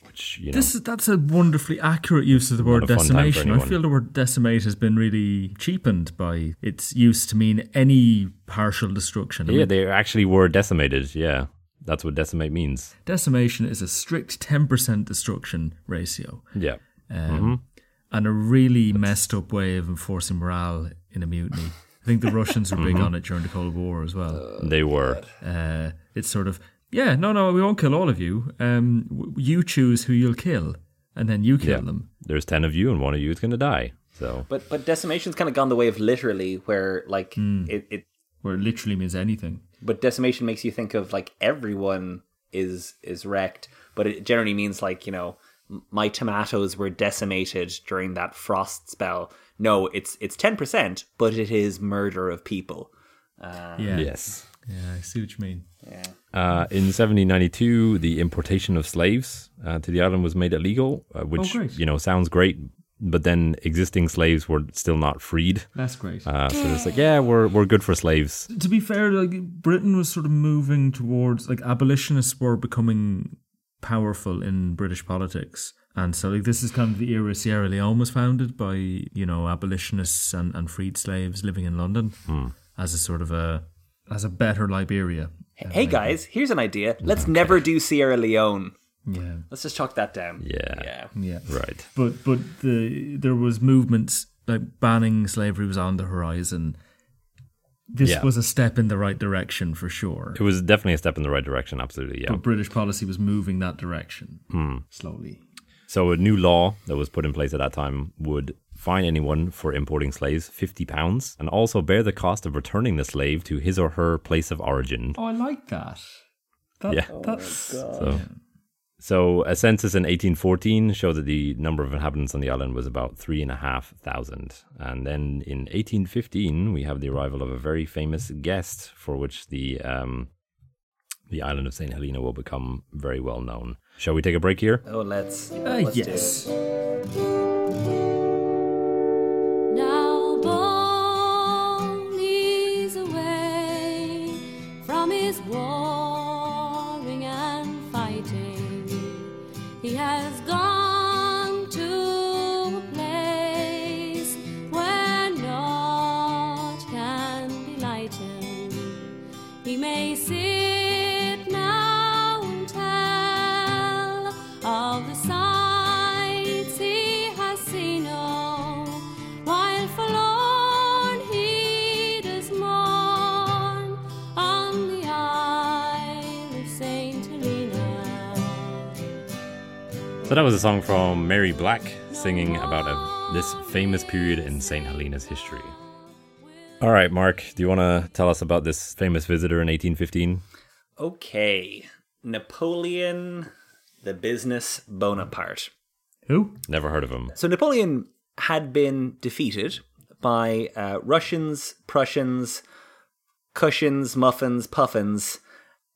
Which you know, This is that's a wonderfully accurate use of the word a fun time for decimation. I feel the word decimate has been really cheapened by its use to mean any partial destruction. I yeah, mean, they actually were decimated. Yeah, that's what decimate means. decimation is a strict ten percent destruction ratio, Yeah, um, and a really messed up way of enforcing morale in a mutiny. I think the Russians were big on it during the Cold War as well. they were. Uh, it's sort of yeah, no, no, we won't kill all of you. Um, w- you choose who you'll kill, and then you kill Yeah. them. There's ten of you, and one of you is going to die. So But but decimation's kind of gone the way of literally, where like it, it. Where it literally means anything. But decimation makes you think of like everyone is is wrecked, but it generally means like you know m- my tomatoes were decimated during that frost spell. No, it's it's ten percent, but it is murder of people. Yeah. yes. Yeah, I see what you mean. Uh, in 1792, the importation of slaves uh, to the island was made illegal, uh, which great. you know sounds great, but then existing slaves were still not freed. That's great. Uh, so it's like, yeah, we're we're good for slaves. to be fair, like Britain was sort of moving towards like abolitionists were becoming powerful in British politics. And so like this is kind of the era Sierra Leone was founded by, you know, abolitionists and, and freed slaves living in London hmm. as a sort of a as a better Liberia. Hey uh, guys, here's an idea. Let's never do Sierra Leone. Yeah. Let's just chalk that down. Yeah. Yeah. Yeah. Right. But but the there was movements like banning slavery was on the horizon. This Yeah. was a step in the right direction for sure. It was definitely a step in the right direction. Absolutely, yeah. But British policy was moving that direction hmm. slowly. So a new law that was put in place at that time would fine anyone for importing slaves fifty pounds, and also bear the cost of returning the slave to his or her place of origin. Oh, I like that. that Yeah. That's oh So, so a census in 1814 showed that the number of inhabitants on the island was about three and a half thousand. And then in 1815, we have the arrival of a very famous guest for which the um, the island of St. Helena will become very well known. Shall we take a break here? Oh, let's. Uh, let's do it. yes. He may sit now and tell of the sights he has seen, oh, while forlorn he does mourn on the Isle of Saint Helena. So that was a song from Mary Black singing about a, this famous period in St. Helena's history. All right, Mark, do you want to tell us about this famous visitor in 1815? Okay. Napoleon the Business Bonaparte. Who? Never heard of him. So Napoleon had been defeated by uh, Russians, Prussians, Cushions, Muffins, Puffins,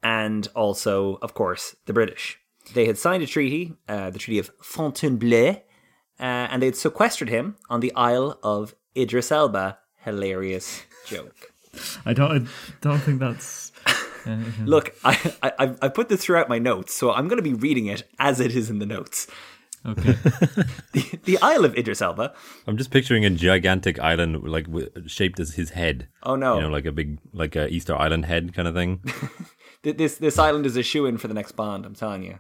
and also, of course, the British. They had signed a treaty, uh, the Treaty of Fontainebleau, uh, and they had sequestered him on the Isle of Idris Elba. Hilarious joke. I don't. I don't think that's. Look, I, I I put this throughout my notes, so I'm going to be reading it as it is in the notes. Okay. The, the Isle of Idris Elba. I'm just picturing a gigantic island, like w- shaped as his head. Oh no! You know, like a big, like a Easter Island head kind of thing. This this island is a shoe in for the next Bond. I'm telling you.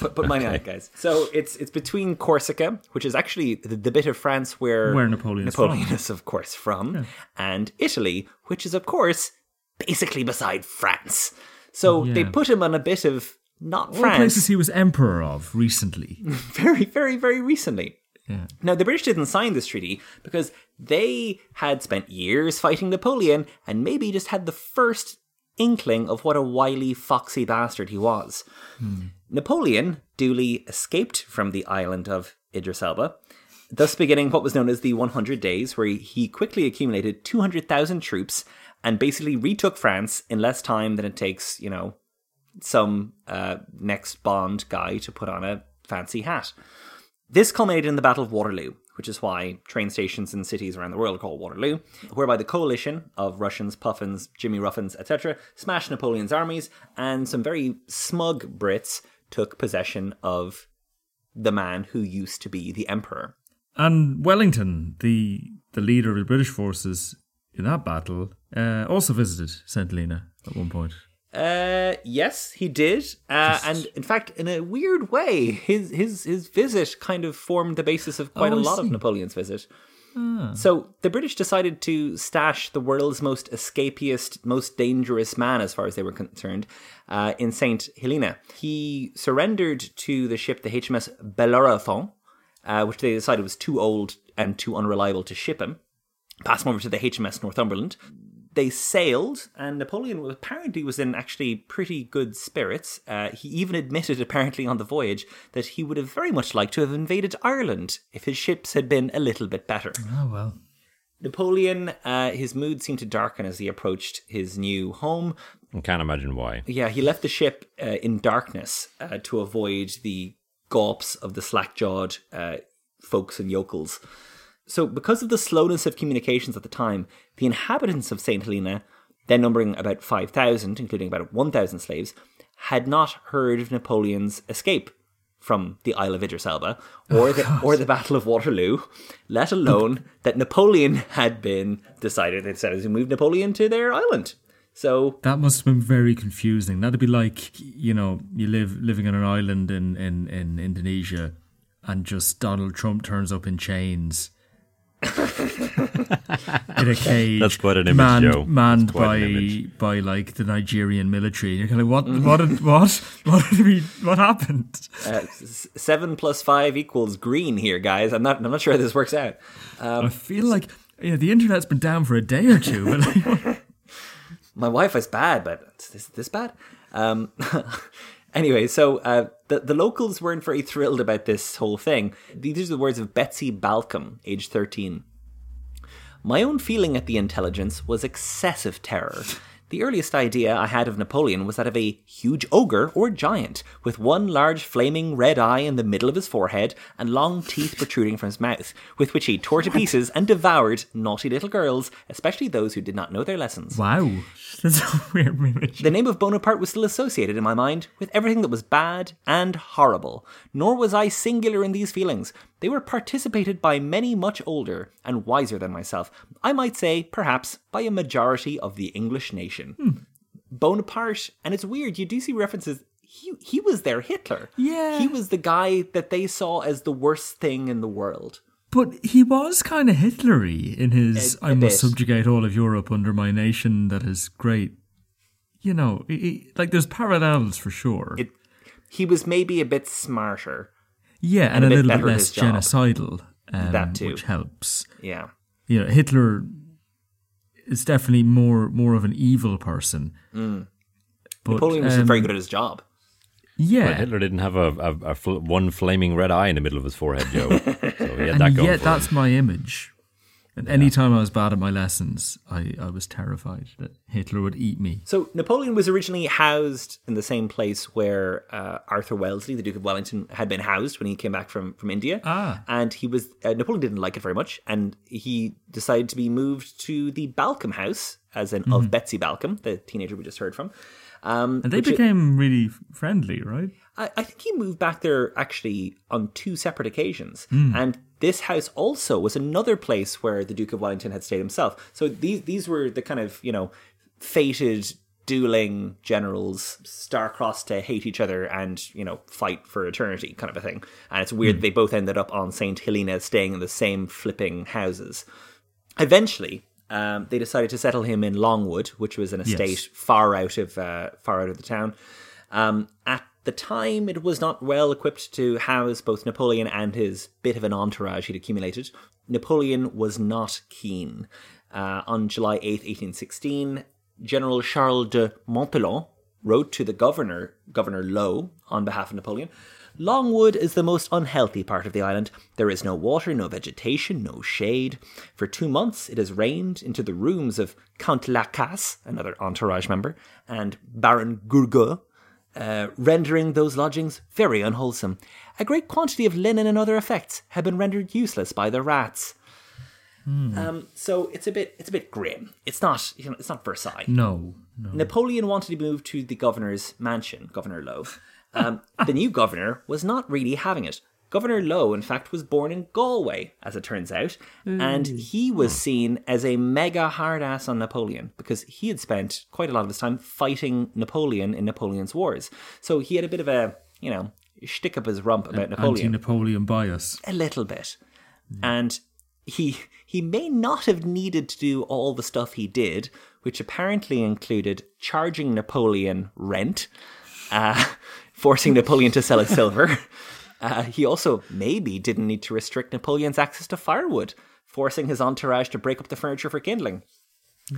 Put, put money on it, guys. So it's it's between Corsica, which is actually the, the bit of France where Where Napoleon is Napoleon is, of course, from, and Italy, which is, of course, basically beside France. So they put him on a bit of not All France, places he was emperor of recently. very, very, very recently. Yeah. Now, the British didn't sign this treaty because they had spent years fighting Napoleon and maybe just had the first inkling of what a wily, foxy bastard he was. Hmm. Napoleon duly escaped from the island of Idris Elba, thus beginning what was known as the 100 Days, where he quickly accumulated 200,000 troops and basically retook France in less time than it takes, you know, some uh, next Bond guy to put on a fancy hat. This culminated in the Battle of Waterloo, which is why train stations in cities around the world are called Waterloo, whereby the coalition of Russians, Puffins, Jimmy Ruffins, etc., smashed Napoleon's armies, and some very smug Brits took possession of the man who used to be the emperor. And Wellington, the the leader of the British forces in that battle, uh, also visited St. Helena at one point. Uh, yes, he did, uh, and in fact, in a weird way, his his his visit kind of formed the basis of quite Oh, a lot of. Napoleon's visit. So the British decided to stash the world's most escapiest, most dangerous man, as far as they were concerned, uh, in Saint Helena. He surrendered to the ship, the HMS Bellerophon, uh, which they decided was too old and too unreliable to ship him. Passed him over to the HMS Northumberland. They sailed, and Napoleon apparently was in actually pretty good spirits. Uh, he even admitted, apparently, on the voyage, that he would have very much liked to have invaded Ireland if his ships had been a little bit better. Oh well. Napoleon, uh, his mood seemed to darken as he approached his new home. I can't imagine why. Yeah, he left the ship uh, in darkness uh, to avoid the gawps of the slack jawed uh, folks and yokels. So, because of the slowness of communications at the time, the inhabitants of St. Helena, then numbering about 5,000, including about 1,000 slaves, had not heard of Napoleon's escape from the Isle of Idris Elba oh, or the, or the Battle of Waterloo, let alone that Napoleon had been decided, they decided to move Napoleon to their island. So, That must have been very confusing. That'd be like you know you live living on an island in in, in Indonesia, and just Donald Trump turns up in chains. In a cage, That's quite an image, manned, Joe. manned That's quite by an image. by like the Nigerian military. You're kind of like, what, what, did- what, what, did we, what happened? uh, seven plus five equals green here, guys. I'm not. I'm not sure how this works out. I feel like yeah, the internet's been down for a day or two. But like, My Wi-Fi's bad, but is this this bad? Um, anyway, so uh, the the locals weren't very thrilled about this whole thing. These are the words of Betsy Balcombe, age thirteen. My own feeling at the intelligence was excessive terror. The earliest idea I had of Napoleon was that of a huge ogre or giant, with one large flaming red eye in the middle of his forehead and long teeth protruding from his mouth, with which he tore to pieces and devoured naughty little girls, especially those who did not know their lessons. wow, that's a weird image. The name of Bonaparte was still associated in my mind with everything that was bad and horrible, nor was I singular in these feelings. They were participated by many much older and wiser than myself. I might say, perhaps, by a majority of the English nation. Hmm. Bonaparte, and it's weird, you do see references. He, he was their Hitler. Yeah. He was the guy that they saw as the worst thing in the world. But he was kind of Hitlery in his A- "I must bit. subjugate all of Europe under my nation that is great." You know, he- he- like there's parallels for sure. It, he was maybe a bit smarter. Yeah, and, a a, bit little bit less genocidal, um, That too. which helps. Yeah. You know, Hitler is definitely more more of an evil person. But, Mm. Napoleon was um, very good at his job. Yeah, But Hitler didn't have a, a, a fl- one flaming red eye in the middle of his forehead, Joe. so he had that and going yet for that's him. my image. And any time I was bad at my lessons, I, I was terrified that Hitler would eat me. So Napoleon was originally housed in the same place where uh, Arthur Wellesley, the Duke of Wellington, had been housed when he came back from from India. Ah. and he was uh, Napoleon didn't like it very much, and he decided to be moved to the Balcombe House, as in of Betsy Balcombe, the teenager we just heard from. Um, Mm-hmm. And they became really friendly, right? I, I think he moved back there actually on two separate occasions. Hmm. And this house also was another place where the Duke of Wellington had stayed himself. So these these were the kind of, you know, fated dueling generals star-crossed to hate each other and, you know, fight for eternity kind of a thing. And it's weird they both ended up on St. Helena staying in the same flipping houses. Eventually, um, they decided to settle him in Longwood, which was an estate far out of uh, far out of the town. Um, at the time, it was not well equipped to house both Napoleon and his bit of an entourage he'd accumulated. Napoleon was not keen. Uh, on July 8th, 1816, General Charles de Montholon wrote to the governor, Governor Lowe, on behalf of Napoleon. Longwood is the most unhealthy part of the island. There is no water, no vegetation, no shade. For two months, it has rained into the rooms of Count Las Cases, another entourage member, and Baron Gourgaud, uh, rendering those lodgings very unwholesome. A great quantity of linen and other effects have been rendered useless by the rats. Um, so it's a bit it's a bit grim. It's not you know it's not Versailles. No, no. Napoleon wanted to move to the governor's mansion, Governor Lowe. Um, the new governor was not really having it. Governor Lowe, in fact, was born in Galway, as it turns out, and he was seen as a mega hard ass on Napoleon because he had spent quite a lot of his time fighting Napoleon in Napoleon's wars. So he had a bit of a, you know, shtick up his rump about Napoleon Anti-Napoleon bias. a little bit. And he he may not have needed to do all the stuff he did, which apparently included charging Napoleon rent, uh, forcing Napoleon to sell his silver. Uh, he also maybe didn't need to restrict Napoleon's access to firewood, forcing his entourage to break up the furniture for kindling.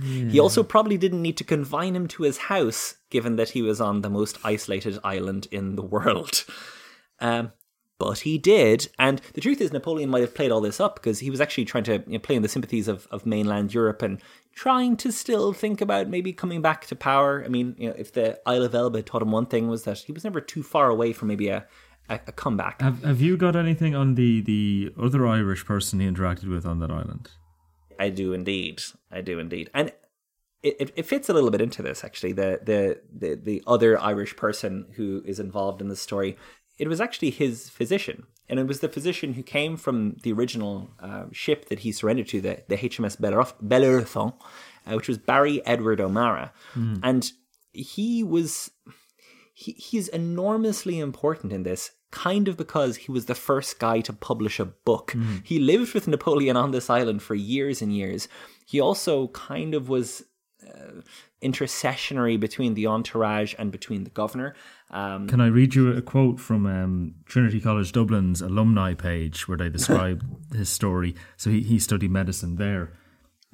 He also probably didn't need to confine him to his house, given that he was on the most isolated island in the world. Um, but he did, and the truth is, Napoleon might have played all this up because he was actually trying to you know, play in the sympathies of, of mainland Europe and trying to still think about maybe coming back to power. I mean, you know, if the Isle of Elba taught him one thing was that he was never too far away from maybe a, a, a comeback. Have Have you got anything on the the other Irish person he interacted with on that island? I do indeed. I do indeed. And it, it, it fits a little bit into this actually. The, the the the other Irish person who is involved in the story, it was actually his physician, and it was the physician who came from the original uh, ship that he surrendered to, the the HMS Bellerophon, uh, which was Barry Edward O'Meara, and he was he, he's enormously important in this kind of because he was the first guy to publish a book he lived with napoleon on this island for years and years he also kind of was uh, intercessionary between the entourage and between the governor um, Can I read you a quote from um, Trinity College Dublin's alumni page where they describe his story? So he, he studied medicine there.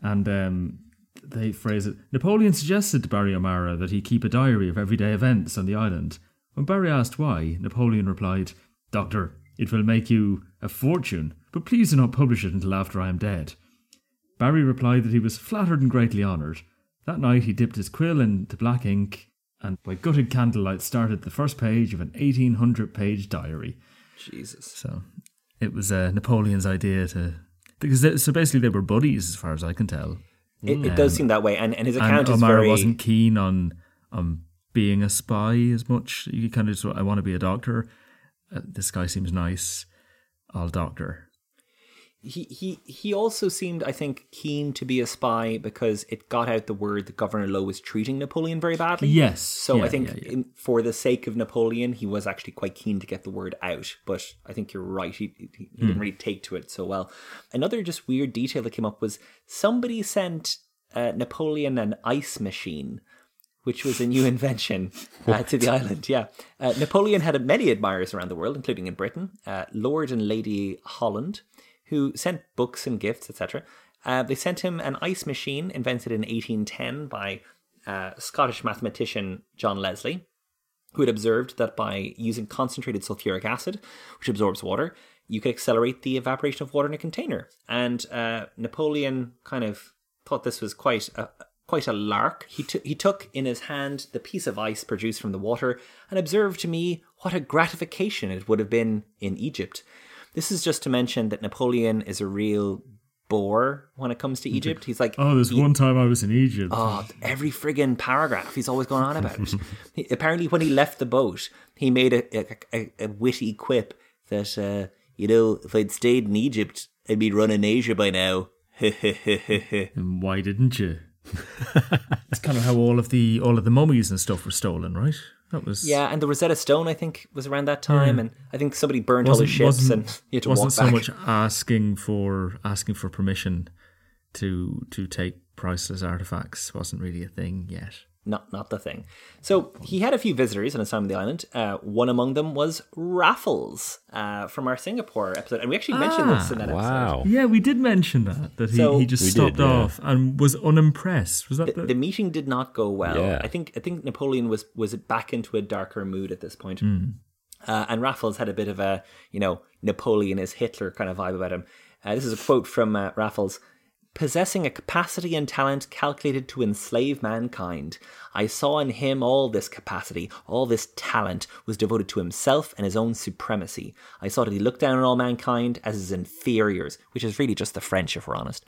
And um, they phrase it Napoleon suggested to Barry O'Meara that he keep a diary of everyday events on the island. When Barry asked why, Napoleon replied, Doctor, it will make you a fortune, but please do not publish it until after I am dead. Barry replied that he was flattered and greatly honoured. That night he dipped his quill into black ink and by gutted candlelight started the first page of an 1800 page diary. jesus So it was uh, Napoleon's idea to. Because they, so basically they were buddies as far as I can tell. It, it does seem that way and, and his And account is O'Meara very wasn't keen on on being a spy as much. You kind of just, I want to be a doctor. Uh, this guy seems nice. I'll doctor. He he he also seemed, I think, keen to be a spy because it got out the word that Governor Lowe was treating Napoleon very badly. Yes. So Yeah, I think, yeah, yeah. In, for the sake of Napoleon, he was actually quite keen to get the word out. But I think you're right; he, he, he Hmm. didn't really take to it so well. Another just weird detail that came up was somebody sent uh, Napoleon an ice machine. Which was a new invention uh, to the island. Yeah, uh, Napoleon had many admirers around the world, including in Britain. Uh, Lord and Lady Holland, who sent books and gifts, etc. Uh, they sent him an ice machine invented in 1810 by uh, Scottish mathematician John Leslie, who had observed that by using concentrated sulfuric acid, which absorbs water, you could accelerate the evaporation of water in a container. And uh, Napoleon kind of thought this was quite a quite a lark. He took he took in his hand the piece of ice produced from the water and observed to me what a gratification it would have been in Egypt. This is just to mention that Napoleon is a real bore when it comes to Egypt. He's like, Oh, there's he- one time I was in Egypt. Oh, every friggin' paragraph. He's always going on about it. He- apparently, when he left the boat, he made a, a, a, a witty quip that, uh, you know, if I'd stayed in Egypt, I'd be running Asia by now. And why didn't you? That's kind of how all of the all of the mummies and stuff were stolen, right? That was yeah, and the Rosetta Stone, I think, was around that time, and I think somebody burned all his ships, and you had to wasn't walk so back. much asking for asking for permission to to take priceless artifacts wasn't really a thing yet. Not not the thing. So he had a few visitors on his time on the island. Uh, one among them was Raffles uh, from our Singapore episode, and we actually mentioned this in that episode. Wow. Yeah, we did mention that that he, So- he just stopped did, yeah. off and was unimpressed. Was that the, the, the meeting did not go well. Yeah. I think I think Napoleon was was back into a darker mood at this point. Uh, and Raffles had a bit of a, you know, Napoleon is Hitler kind of vibe about him. Uh, this is a quote from uh, Raffles. Possessing a capacity and talent calculated to enslave mankind, I saw in him all this capacity, all this talent was devoted to himself and his own supremacy. I saw that he looked down on all mankind as his inferiors, which is really just the French, if we're honest.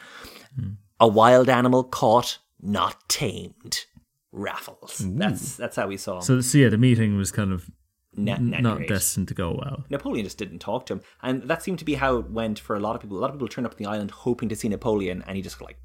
A wild animal caught, not tamed. Raffles. That's that's how we saw him. So, so yeah, the meeting was kind of Not not destined to go well. Napoleon just didn't talk to him, and that seemed to be how it went for a lot of people. A lot of people turned up on the island hoping to see Napoleon, and he just like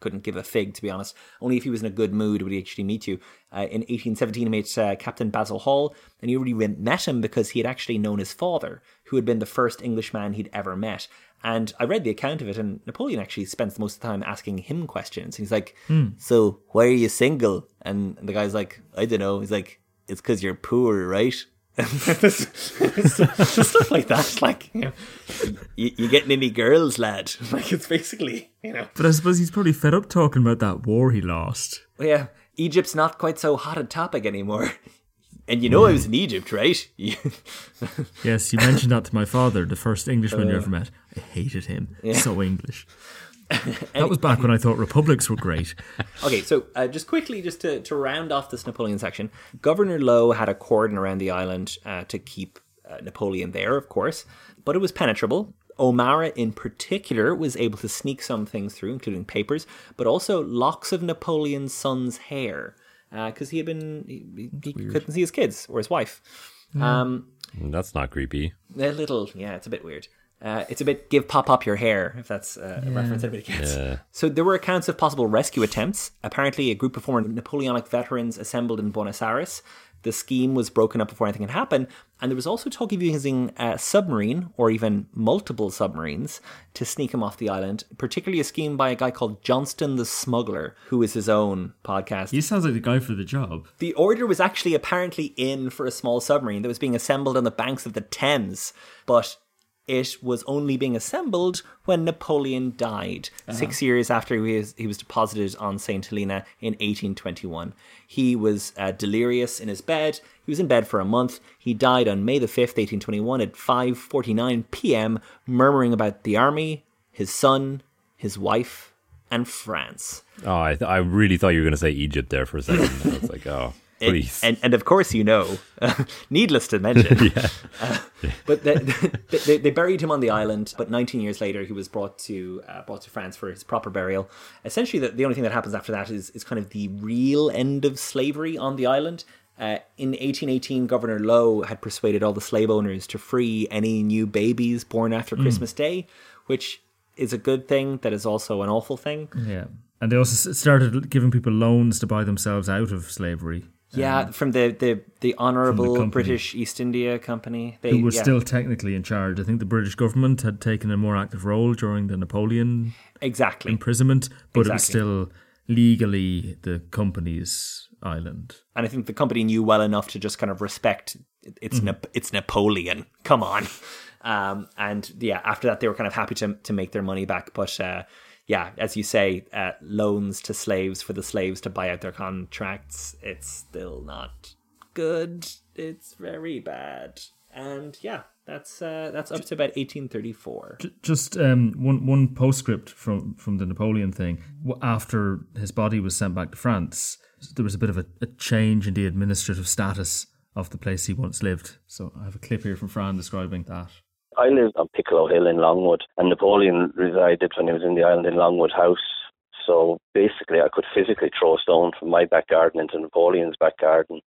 couldn't give a fig, to be honest. Only if he was in a good mood would he actually meet you. Uh, in 1817, he met uh, Captain Basil Hall, and he already went- met him because he had actually known his father, who had been the first Englishman he'd ever met. And I read the account of it, and Napoleon actually spends most of the time asking him questions. He's like, "So why are you single?" And the guy's like, "I don't know." He's like, "It's because you're poor, right?" stuff like that. Like, you know, you, you getting any girls, lad? Like, it's basically, you know, But I suppose he's probably fed up talking about that war he lost. well, yeah, Egypt's not quite so hot a topic anymore. And you know I was in Egypt, right? Yes, you mentioned that to my father, the first Englishman Uh. you ever met. I hated him. So English. that was back when I thought republics were great. Okay, so uh, just quickly, just to, to round off this Napoleon section, Governor Lowe had a cordon around the island uh, to keep uh, Napoleon there, of course, but it was penetrable. O'Meara, in particular, was able to sneak some things through, including papers, but also locks of Napoleon's son's hair, because he had been he, he couldn't see his kids or his wife. Um, That's not creepy. a little, yeah, it's a bit weird. Uh, it's a bit give pop up your hair, if that's uh, a reference anybody gets. So there were accounts of possible rescue attempts. Apparently, a group of former Napoleonic veterans assembled in Buenos Aires. The scheme was broken up before anything had happened, and there was also talk of using a submarine or even multiple submarines to sneak him off the island. Particularly a scheme by a guy called Johnston the Smuggler, who is his own podcast. He sounds like the guy for the job. The order was actually apparently in for a small submarine that was being assembled on the banks of the Thames, but it was only being assembled when Napoleon died, six years after he was, he was deposited on St. Helena in 1821. He was uh, delirious in his bed. He was in bed for a month. He died on May the 5th, 1821 at 5.49 p.m., murmuring about the army, his son, his wife, and France. Oh, I, th- I really thought you were going to say Egypt there for a second. I was like, oh, please. and, and of course, you know, needless to mention. Uh, but they, they, they buried him on the island. But 19 years later, he was brought to uh, brought to France for his proper burial. Essentially, the, the only thing that happens after that is is kind of the real end of slavery on the island. Uh, in 1818, Governor Lowe had persuaded all the slave owners to free any new babies born after Christmas Day, which is a good thing. That is also an awful thing. Yeah. And they also started giving people loans to buy themselves out of slavery. Yeah, from the the the honourable company. British East India Company. They Who were yeah. still technically in charge. I think the British government had taken a more active role during the Napoleon exactly. imprisonment, but it was still legally the company's island. and I think the company knew well enough to just kind of respect it- it's Nap- it's Napoleon. Come on, um, and yeah, after that they were kind of happy to to make their money back. But uh, yeah, as you say, uh, loans to slaves for the slaves to buy out their contracts. It's still not good. It's very bad, and yeah, that's uh, that's up to about eighteen thirty four. Just um, one one postscript from from the Napoleon thing. After his body was sent back to France, there was a bit of a, a change in the administrative status of the place he once lived. So I have a clip here from Fran describing that. I lived on Piccolo Hill in Longwood, and Napoleon resided when he was in the island in Longwood House. So basically, I could physically throw a stone from my back garden into Napoleon's back garden.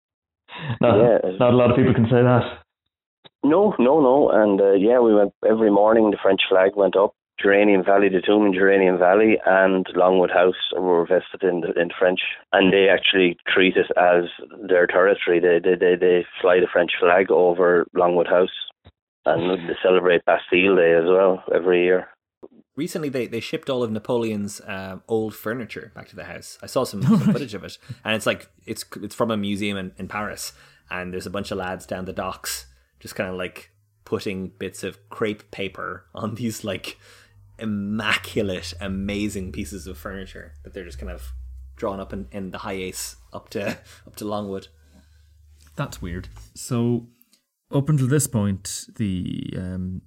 Not, Yeah. not a lot of people can say that. No, no, no. And uh, yeah, we went every morning. The French flag went up. Geranium Valley, the tomb in Geranium Valley, and Longwood House were vested in the, in French, and they actually treat it as their territory. They they they, they fly the French flag over Longwood House, and they celebrate Bastille Day as well every year. recently they, they shipped all of Napoleon's um, old furniture back to the house. I saw some, some footage of it, and it's like it's it's from a museum in, in Paris, and there's a bunch of lads down the docks just kind of like putting bits of crepe paper on these like immaculate, amazing pieces of furniture that they're just kind of drawn up in, in the high ace up to up to Longwood. That's weird. So Up until this point, the um,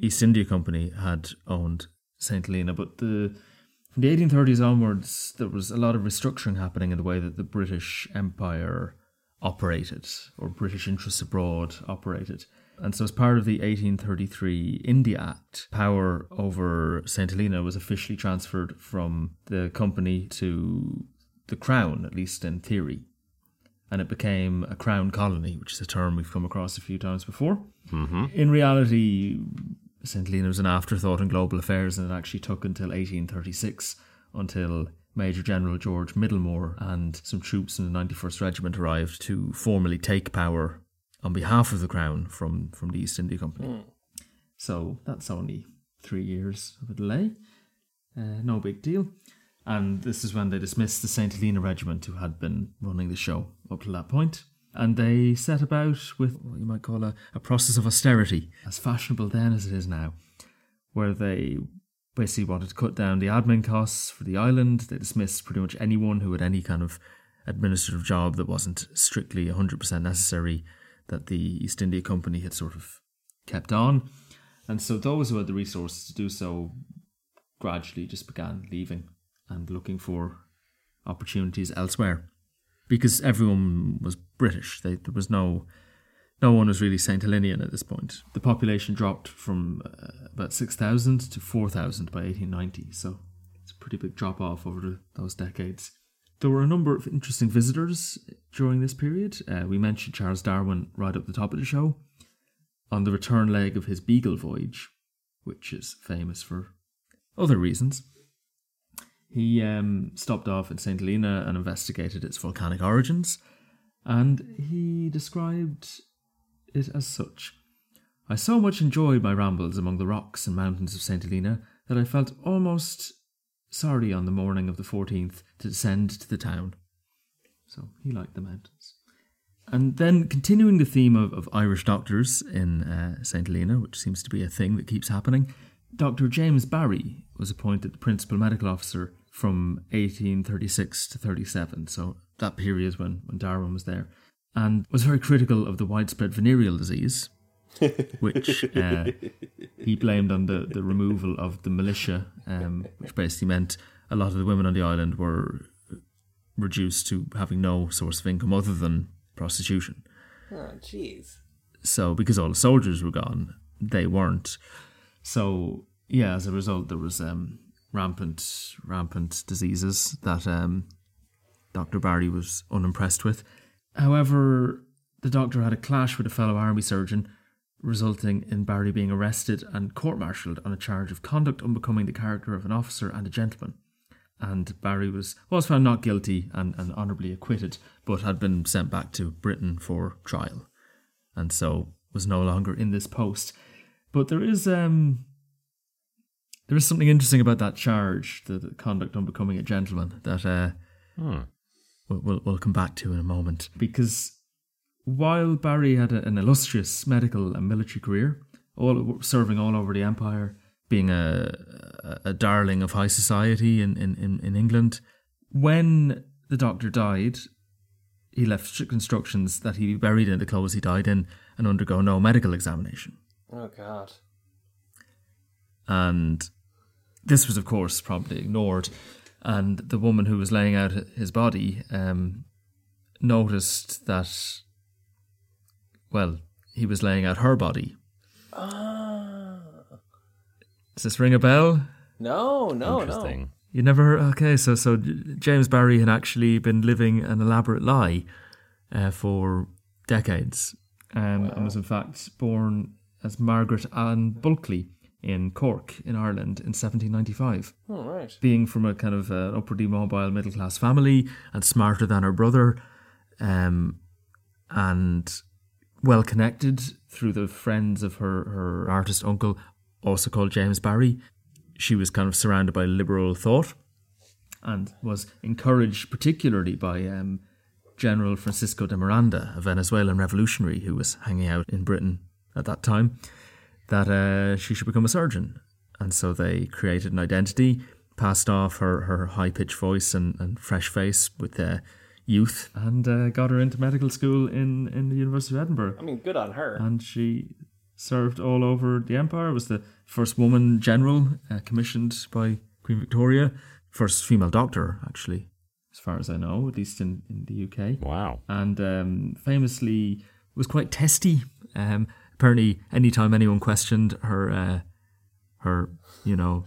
East India Company had owned St. Helena, but the from the 1830s onwards, there was a lot of restructuring happening in the way that the British Empire operated, or British interests abroad operated. And so, as part of the 1833 India Act, power over St. Helena was officially transferred from the company to the Crown, at least in theory. And it became a Crown colony, which is a term we've come across a few times before. Mm-hmm. In reality, St. Helena was an afterthought in global affairs, and it actually took until 1836 until Major General George Middlemore and some troops in the 91st Regiment arrived to formally take power on behalf of the Crown from, from the East India Company. So that's only three years of a delay. Uh, no big deal. And this is when they dismissed the St. Helena Regiment, who had been running the show up to that point. And they set about with what you might call a, a process of austerity, as fashionable then as it is now, where they basically wanted to cut down the admin costs for the island. They dismissed pretty much anyone who had any kind of administrative job that wasn't strictly 100% necessary that the East India Company had sort of kept on. And so those who had the resources to do so gradually just began leaving and looking for opportunities elsewhere because everyone was British. They, there was no no one was really Saint Helenian at this point. The population dropped from uh, about six thousand to four thousand by eighteen ninety. So it's a pretty big drop off over those decades. There were a number of interesting visitors during this period. Uh, we mentioned Charles Darwin right up the top of the show on the return leg of his Beagle voyage, which is famous for other reasons. He um, stopped off at St. Helena and investigated its volcanic origins, and he described it as such. I so much enjoyed my rambles among the rocks and mountains of St. Helena that I felt almost sorry on the morning of the 14th to descend to the town. So he liked the mountains. And then continuing the theme of, of Irish doctors in uh, St. Helena, which seems to be a thing that keeps happening, Dr. James Barry was appointed the principal medical officer from 1836 to 37, so that period when, when Darwin was there, and was very critical of the widespread venereal disease, which uh, he blamed on the, the removal of the militia, um, which basically meant a lot of the women on the island were reduced to having no source of income other than prostitution. Oh, jeez. So, because all the soldiers were gone, they weren't. So, yeah, as a result, there was um, rampant, rampant diseases that um, Dr. Barry was unimpressed with. However, the doctor had a clash with a fellow army surgeon, resulting in Barry being arrested and court martialed on a charge of conduct unbecoming the character of an officer and a gentleman. And Barry was, was found not guilty and, and honourably acquitted, but had been sent back to Britain for trial, and so was no longer in this post. But there is um, there is something interesting about that charge, the, the conduct unbecoming a gentleman, that uh, we'll, we'll, we'll come back to in a moment. Because while Barry had a, an illustrious medical and military career, all serving all over the empire, being a, a, a darling of high society in, in, in, in England, when the doctor died, he left strict instructions that he be buried in the clothes he died in and undergo no medical examination. Oh, God. And this was, of course, promptly ignored. And the woman who was laying out his body um, noticed that, well, he was laying out her body. Ah. Does this ring a bell? No, no, no. Interesting. You never heard? Okay, so so James Barry had actually been living an elaborate lie uh, for decades, um, and was in fact born as Margaret Ann Bulkley in Cork in Ireland in 1795. All right. Being from a kind of uh, upwardly mobile middle class family and smarter than her brother, um, and well connected through the friends of her her artist uncle, also called James Barry. She was kind of surrounded by liberal thought and was encouraged particularly by um, General Francisco de Miranda, a Venezuelan revolutionary who was hanging out in Britain at that time, that uh, she should become a surgeon. And so they created an identity, passed off her, her high pitched voice and, and fresh face with uh, youth and uh, got her into medical school in, in the University of Edinburgh. I mean, good on her. And she served all over the empire. Was the first woman general uh, commissioned by Queen Victoria. First female doctor, actually, as far as I know, at least in, in the UK. Wow. And um, famously was quite testy. Um, apparently, anytime anyone questioned her, uh, her, you know,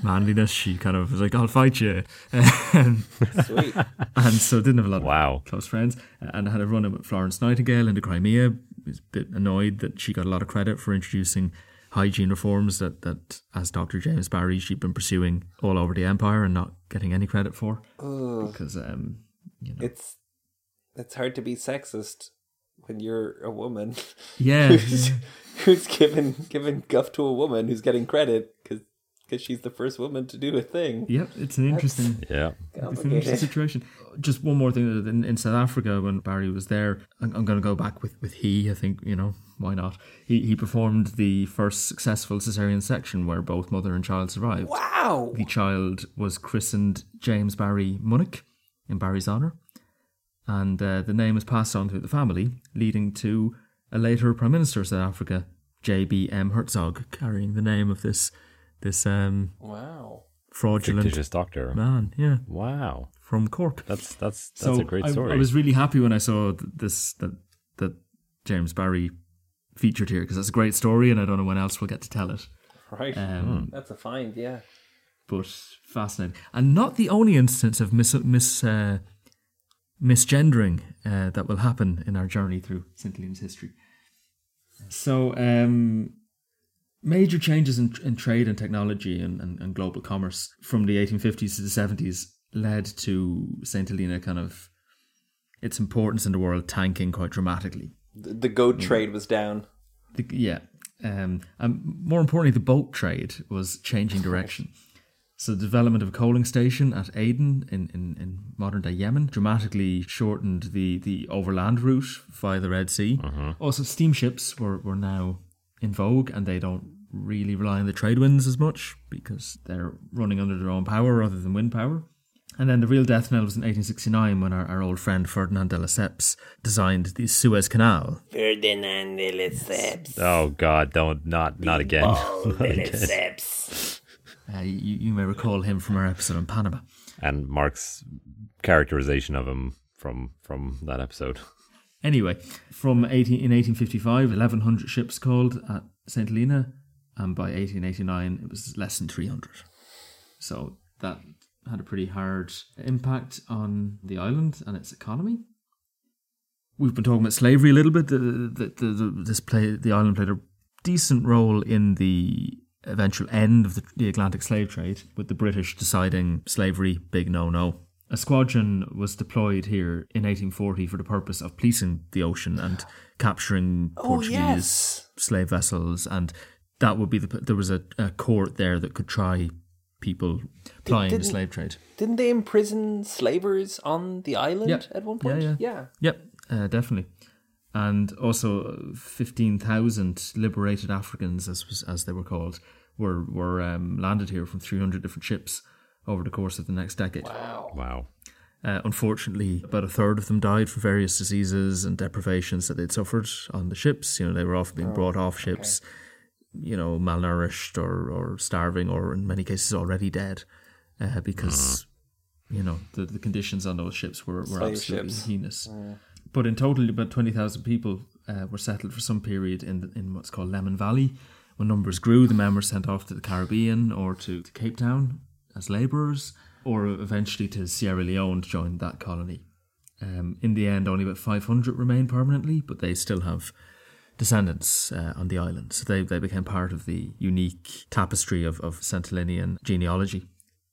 manliness, she kind of was like, "I'll fight you," and, Sweet. and so didn't have a lot of close friends. And had a run in with Florence Nightingale into Crimea. Was a bit annoyed that she got a lot of credit for introducing hygiene reforms that, that as Dr. James Barry, she'd been pursuing all over the empire and not getting any credit for. Because, um, you know, It's it's hard to be sexist when you're a woman yeah, who's, who's giving giving guff to a woman who's getting credit because because she's the first woman to do a thing. yep, it's an interesting. Yeah. It's an interesting situation. Just one more thing in, in South Africa when Barry was there, I'm, I'm going to go back with, with he. I think you know why not. He he performed the first successful cesarean section where both mother and child survived. Wow. The child was christened James Barry Munnick in Barry's honour, and uh, the name was passed on through the family, leading to a later Prime Minister of South Africa, J.B.M. Hertzog, carrying the name of this this um, Wow. fraudulent Fictitious doctor. man. Yeah, Wow. from Cork. That's that's that's so a great story. I, was really happy when I saw this that that James Barry featured here because that's a great story, and I don't know when else we'll get to tell it. Right. Um, That's a find, yeah. But fascinating, and not the only instance of mis mis uh, misgendering uh, that will happen in our journey through St. Helena's history. So, um, major changes in, in trade and technology and, and, and global commerce from the 1850s to the 70s led to St. Helena kind of its importance in the world tanking quite dramatically. The, the goat trade was down. The, yeah. Um, and more importantly, the boat trade was changing direction. So the development of a coaling station at Aden in, in, in modern day Yemen dramatically shortened the, the overland route via the Red Sea. Mm-hmm. Also, steamships were, were now in vogue and they don't really rely on the trade winds as much because they're running under their own power rather than wind power. And then the real death knell was in 1869 when our, our old friend Ferdinand de Lesseps designed the Suez Canal. Ferdinand de Lesseps. oh God! Don't not not again. Not again. Uh, you, you may recall him from our episode on Panama. And Mark's characterization of him from from that episode. Anyway, from 18, in 1855, 1,100 ships called at St. Helena, and by 1889, it was less than 300. So that had a pretty hard impact on the island and its economy. We've been talking about slavery a little bit. The, the, the, the, this play, the island played a decent role in the eventual end of the, the Atlantic slave trade, with the British deciding slavery, big no no. A squadron was deployed here in 1840 for the purpose of policing the ocean and capturing Portuguese yes. slave vessels, and that would be the there was a, a court there that could try people plying the didn't- slave trade. Didn't they imprison slavers on the island Yeah. at one Yeah, point? yeah. yeah. Yep, uh, definitely. And also, fifteen thousand liberated Africans, as was, as they were called, were were um, landed here from three hundred different ships over the course of the next decade. Wow. Wow. Uh, unfortunately, about a third of them died from various diseases and deprivations that they'd suffered on the ships. You know, they were often being brought off ships, you know, malnourished or, or starving, or in many cases already dead, uh, because you know the, the conditions on those ships were, were Slave absolutely ships. heinous. But in total, about twenty thousand people uh, were settled for some period in the, in what's called Lemon Valley. When numbers grew, the men were sent off to the Caribbean or to, to Cape Town as labourers, or eventually to Sierra Leone to join that colony. Um, in the end, only about 500 remained permanently, but they still have descendants uh, on the island. So they, they became part of the unique tapestry of, of St. Helenian genealogy.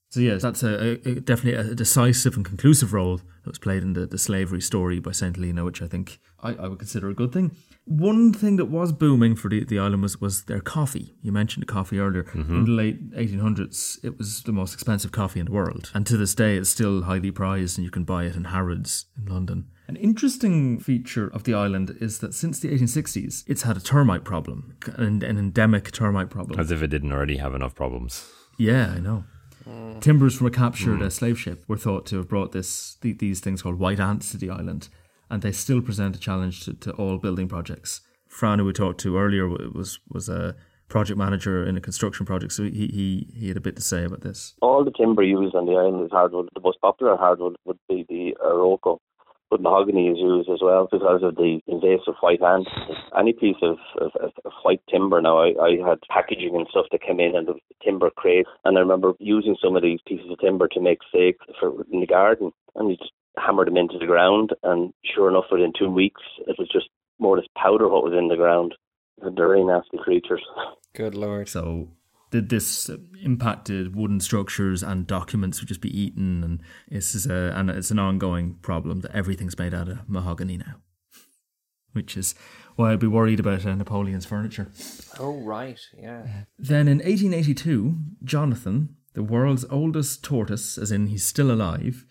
So, yes, that's a, a, definitely a decisive and conclusive role that was played in the, the slavery story by St. Helena, which I think I, I would consider a good thing. One thing that was booming for the, the island was, was their coffee. You mentioned the coffee earlier. In the late 1800s, it was the most expensive coffee in the world. And to this day, it's still highly prized, and you can buy it in Harrods in London. An interesting feature of the island is that since the 1860s, it's had a termite problem, an, an endemic termite problem. As if it didn't already have enough problems. Yeah, I know. Timbers from a captured uh, slave ship were thought to have brought this th- these things called white ants to the island, and they still present a challenge to, to all building projects. Fran, who we talked to earlier, was was a project manager in a construction project, so he he, he had a bit to say about this. All the timber used on the island is hardwood. The most popular hardwood would be the Iroko, but mahogany is used as well because of the invasive white ant. Any piece of, of, of, of white timber now, I, I had packaging and stuff that came in and the timber crates, and I remember using some of these pieces of timber to make stakes for in the garden, and you just hammer them into the ground, and sure enough, within two weeks, it was just more or less powder what was in the ground. They're very nasty creatures. Good lord. So did this impacted wooden structures and documents would just be eaten, and this is a and it's an ongoing problem that everything's made out of mahogany now, which is why I'd be worried about uh, Napoleon's furniture. Oh right, yeah. Then in 1882, Jonathan, the world's oldest tortoise, as in he's still alive,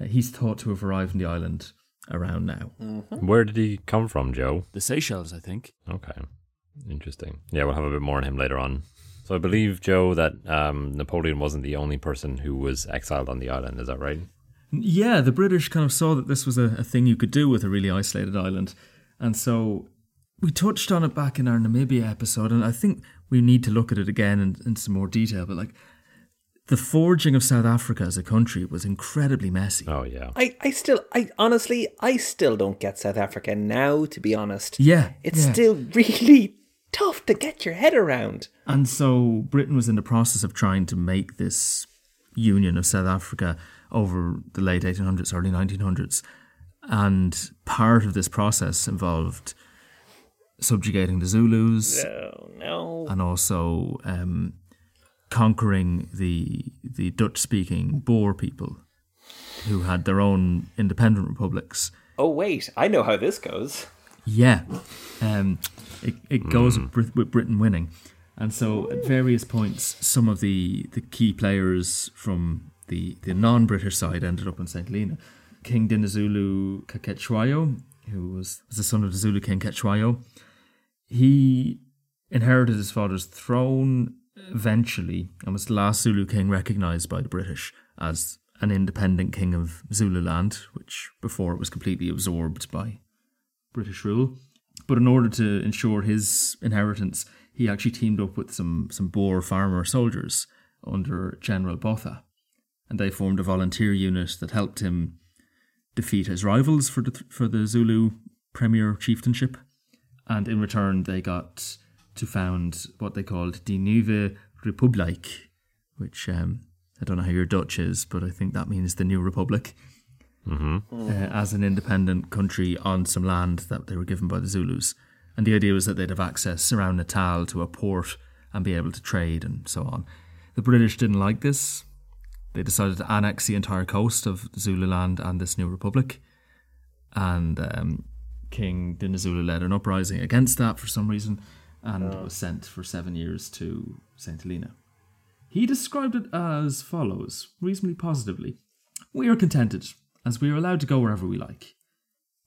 uh, he's thought to have arrived on the island around now. Where did he come from, Joe? The Seychelles, I think. Okay, interesting. Yeah, we'll have a bit more on him later on. So I believe, Joe, that um, Napoleon wasn't the only person who was exiled on the island. Is that right? Yeah, the British kind of saw that this was a, a thing you could do with a really isolated island. And so we touched on it back in our Namibia episode, and I think we need to look at it again in, in some more detail. But like the forging of South Africa as a country was incredibly messy. Oh yeah. I, I still I honestly I still don't get South Africa now, to be honest. Yeah, It's yeah. still really tough to get your head around. And so Britain was in the process of trying to make this union of South Africa over the late 1800s, early 1900s. And part of this process involved subjugating the Zulus Oh no. and also um, conquering the the Dutch speaking Boer people who had their own independent republics. Oh wait, I know how this goes. Yeah, um, it it goes with, with Britain winning, and so at various points, some of the the key players from the the non British side ended up in Saint Helena. King Dinuzulu kaCetshwayo, who was, was the son of the Zulu king Cetshwayo, he inherited his father's throne Mm. eventually and was the last Zulu king recognized by the British as an independent king of Zululand, which before it was completely absorbed by British rule. But in order to ensure his inheritance, he actually teamed up with some, some Boer farmer soldiers under General Botha. And they formed a volunteer unit that helped him defeat his rivals for the, for the Zulu premier chieftainship. And in return, they got to found what they called Die Nieuwe Republiek, which um, I don't know how your Dutch is, but I think that means the New Republic uh, as an independent country on some land that they were given by the Zulus. And the idea was that they'd have access around Natal to a port and be able to trade and so on. The British didn't like this. They decided to annex the entire coast of Zululand and this new republic. And um, King Dinuzulu led an uprising against that for some reason and oh. was sent for seven years to St. Helena. He described it as follows, reasonably positively. We are contented, as we are allowed to go wherever we like.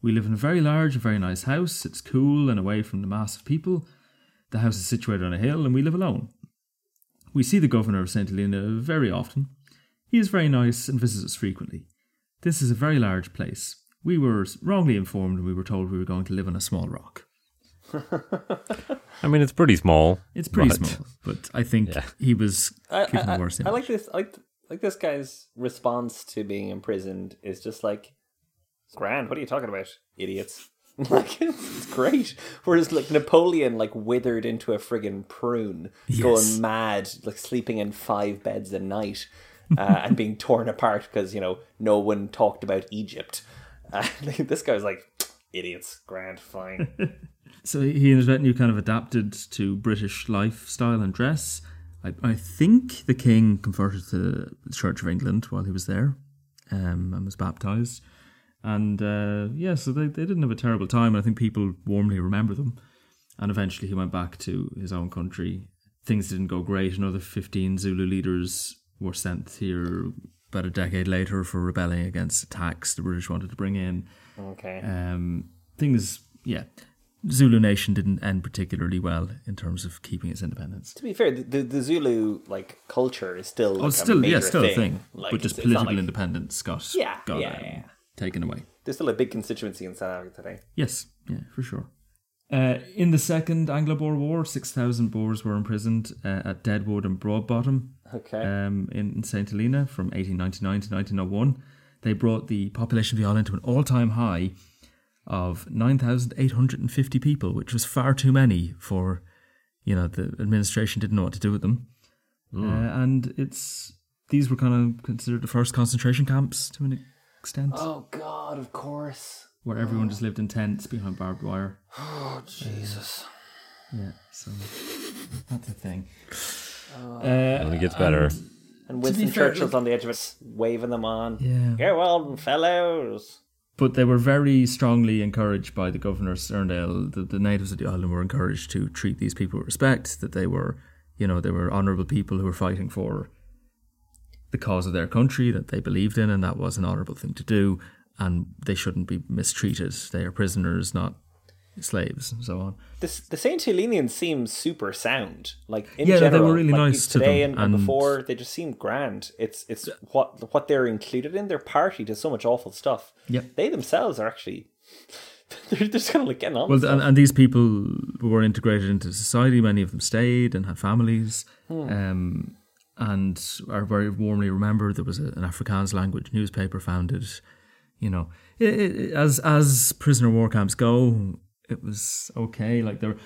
We live in a very large and very nice house. It's cool and away from the mass of people. The house is situated on a hill, and we live alone. We see the governor of St. Helena very often. He is very nice and visits us frequently. This is a very large place. We were wrongly informed and we were told we were going to live on a small rock. I mean, it's pretty small. It's pretty but- small, but I think Yeah. he was I, given I, a worse I. I like this. I like like this guy's response to being imprisoned is just like, "Grand, what are you talking about, idiots?" like it's, it's great. Whereas like Napoleon, like withered into a friggin' prune, Yes. going mad, like sleeping in five beds a night, uh, and being torn apart because you know no one talked about Egypt. Uh, this guy's like, idiots, grand, fine. So he and his retinue kind of adapted to British lifestyle and dress. I, I think the king converted to the Church of England while he was there um, and was baptized. And uh, yeah, so they, they didn't have a terrible time. And I think people warmly remember them. And eventually he went back to his own country. Things didn't go great. Another 15 Zulu leaders were sent here about a decade later for rebelling against a tax the British wanted to bring in. Okay. Um, things, yeah. Zulu Nation didn't end particularly well in terms of keeping its independence. To be fair, the, the, Zulu like culture is still like, Oh, a still, major yeah, still thing. a thing, Like, but just it's- it's political like- independence got Yeah, got yeah, um, yeah. taken away. There's still a big constituency in South Africa today. Yes, yeah, for sure. Uh, in the Second Anglo-Boer War, six thousand Boers were imprisoned uh, at Deadwood and Broadbottom Okay. um, in, in St Helena from 1899 to 1901. They brought the population of the island to an all-time high of 9,850 people, which was far too many for, you know, the administration didn't know what to do with them. Uh, and it's these were kind of considered the first concentration camps to an extent, oh God, of course. where everyone just lived in tents behind barbed wire. Oh Jesus. Yeah, so that's a thing. It gets better. And be Winston fair, Churchill's on the edge of it, waving them on. Yeah. Go on, fellows. But they were very strongly encouraged by the governor Sterndale. The, the natives of the island were encouraged to treat these people with respect. That they were, you know, they were honourable people who were fighting for the cause of their country that they believed in, and that was an honourable thing to do. And they shouldn't be mistreated. They are prisoners, not slaves, and so on. The, the Saint Helenians seem super sound. Like in Yeah, they were really like, nice to today them, and, and before. They just seem grand. It's it's what what they're included in. Their party does so much awful stuff. Yep. They themselves are actually they're, they're just kind of like getting on. Well, and, and these people were integrated into society. Many of them stayed and had families, um, and are very warmly remembered. There was a, an Afrikaans language newspaper founded. You know, it, it, as as prisoner war camps go, it was okay. Like there,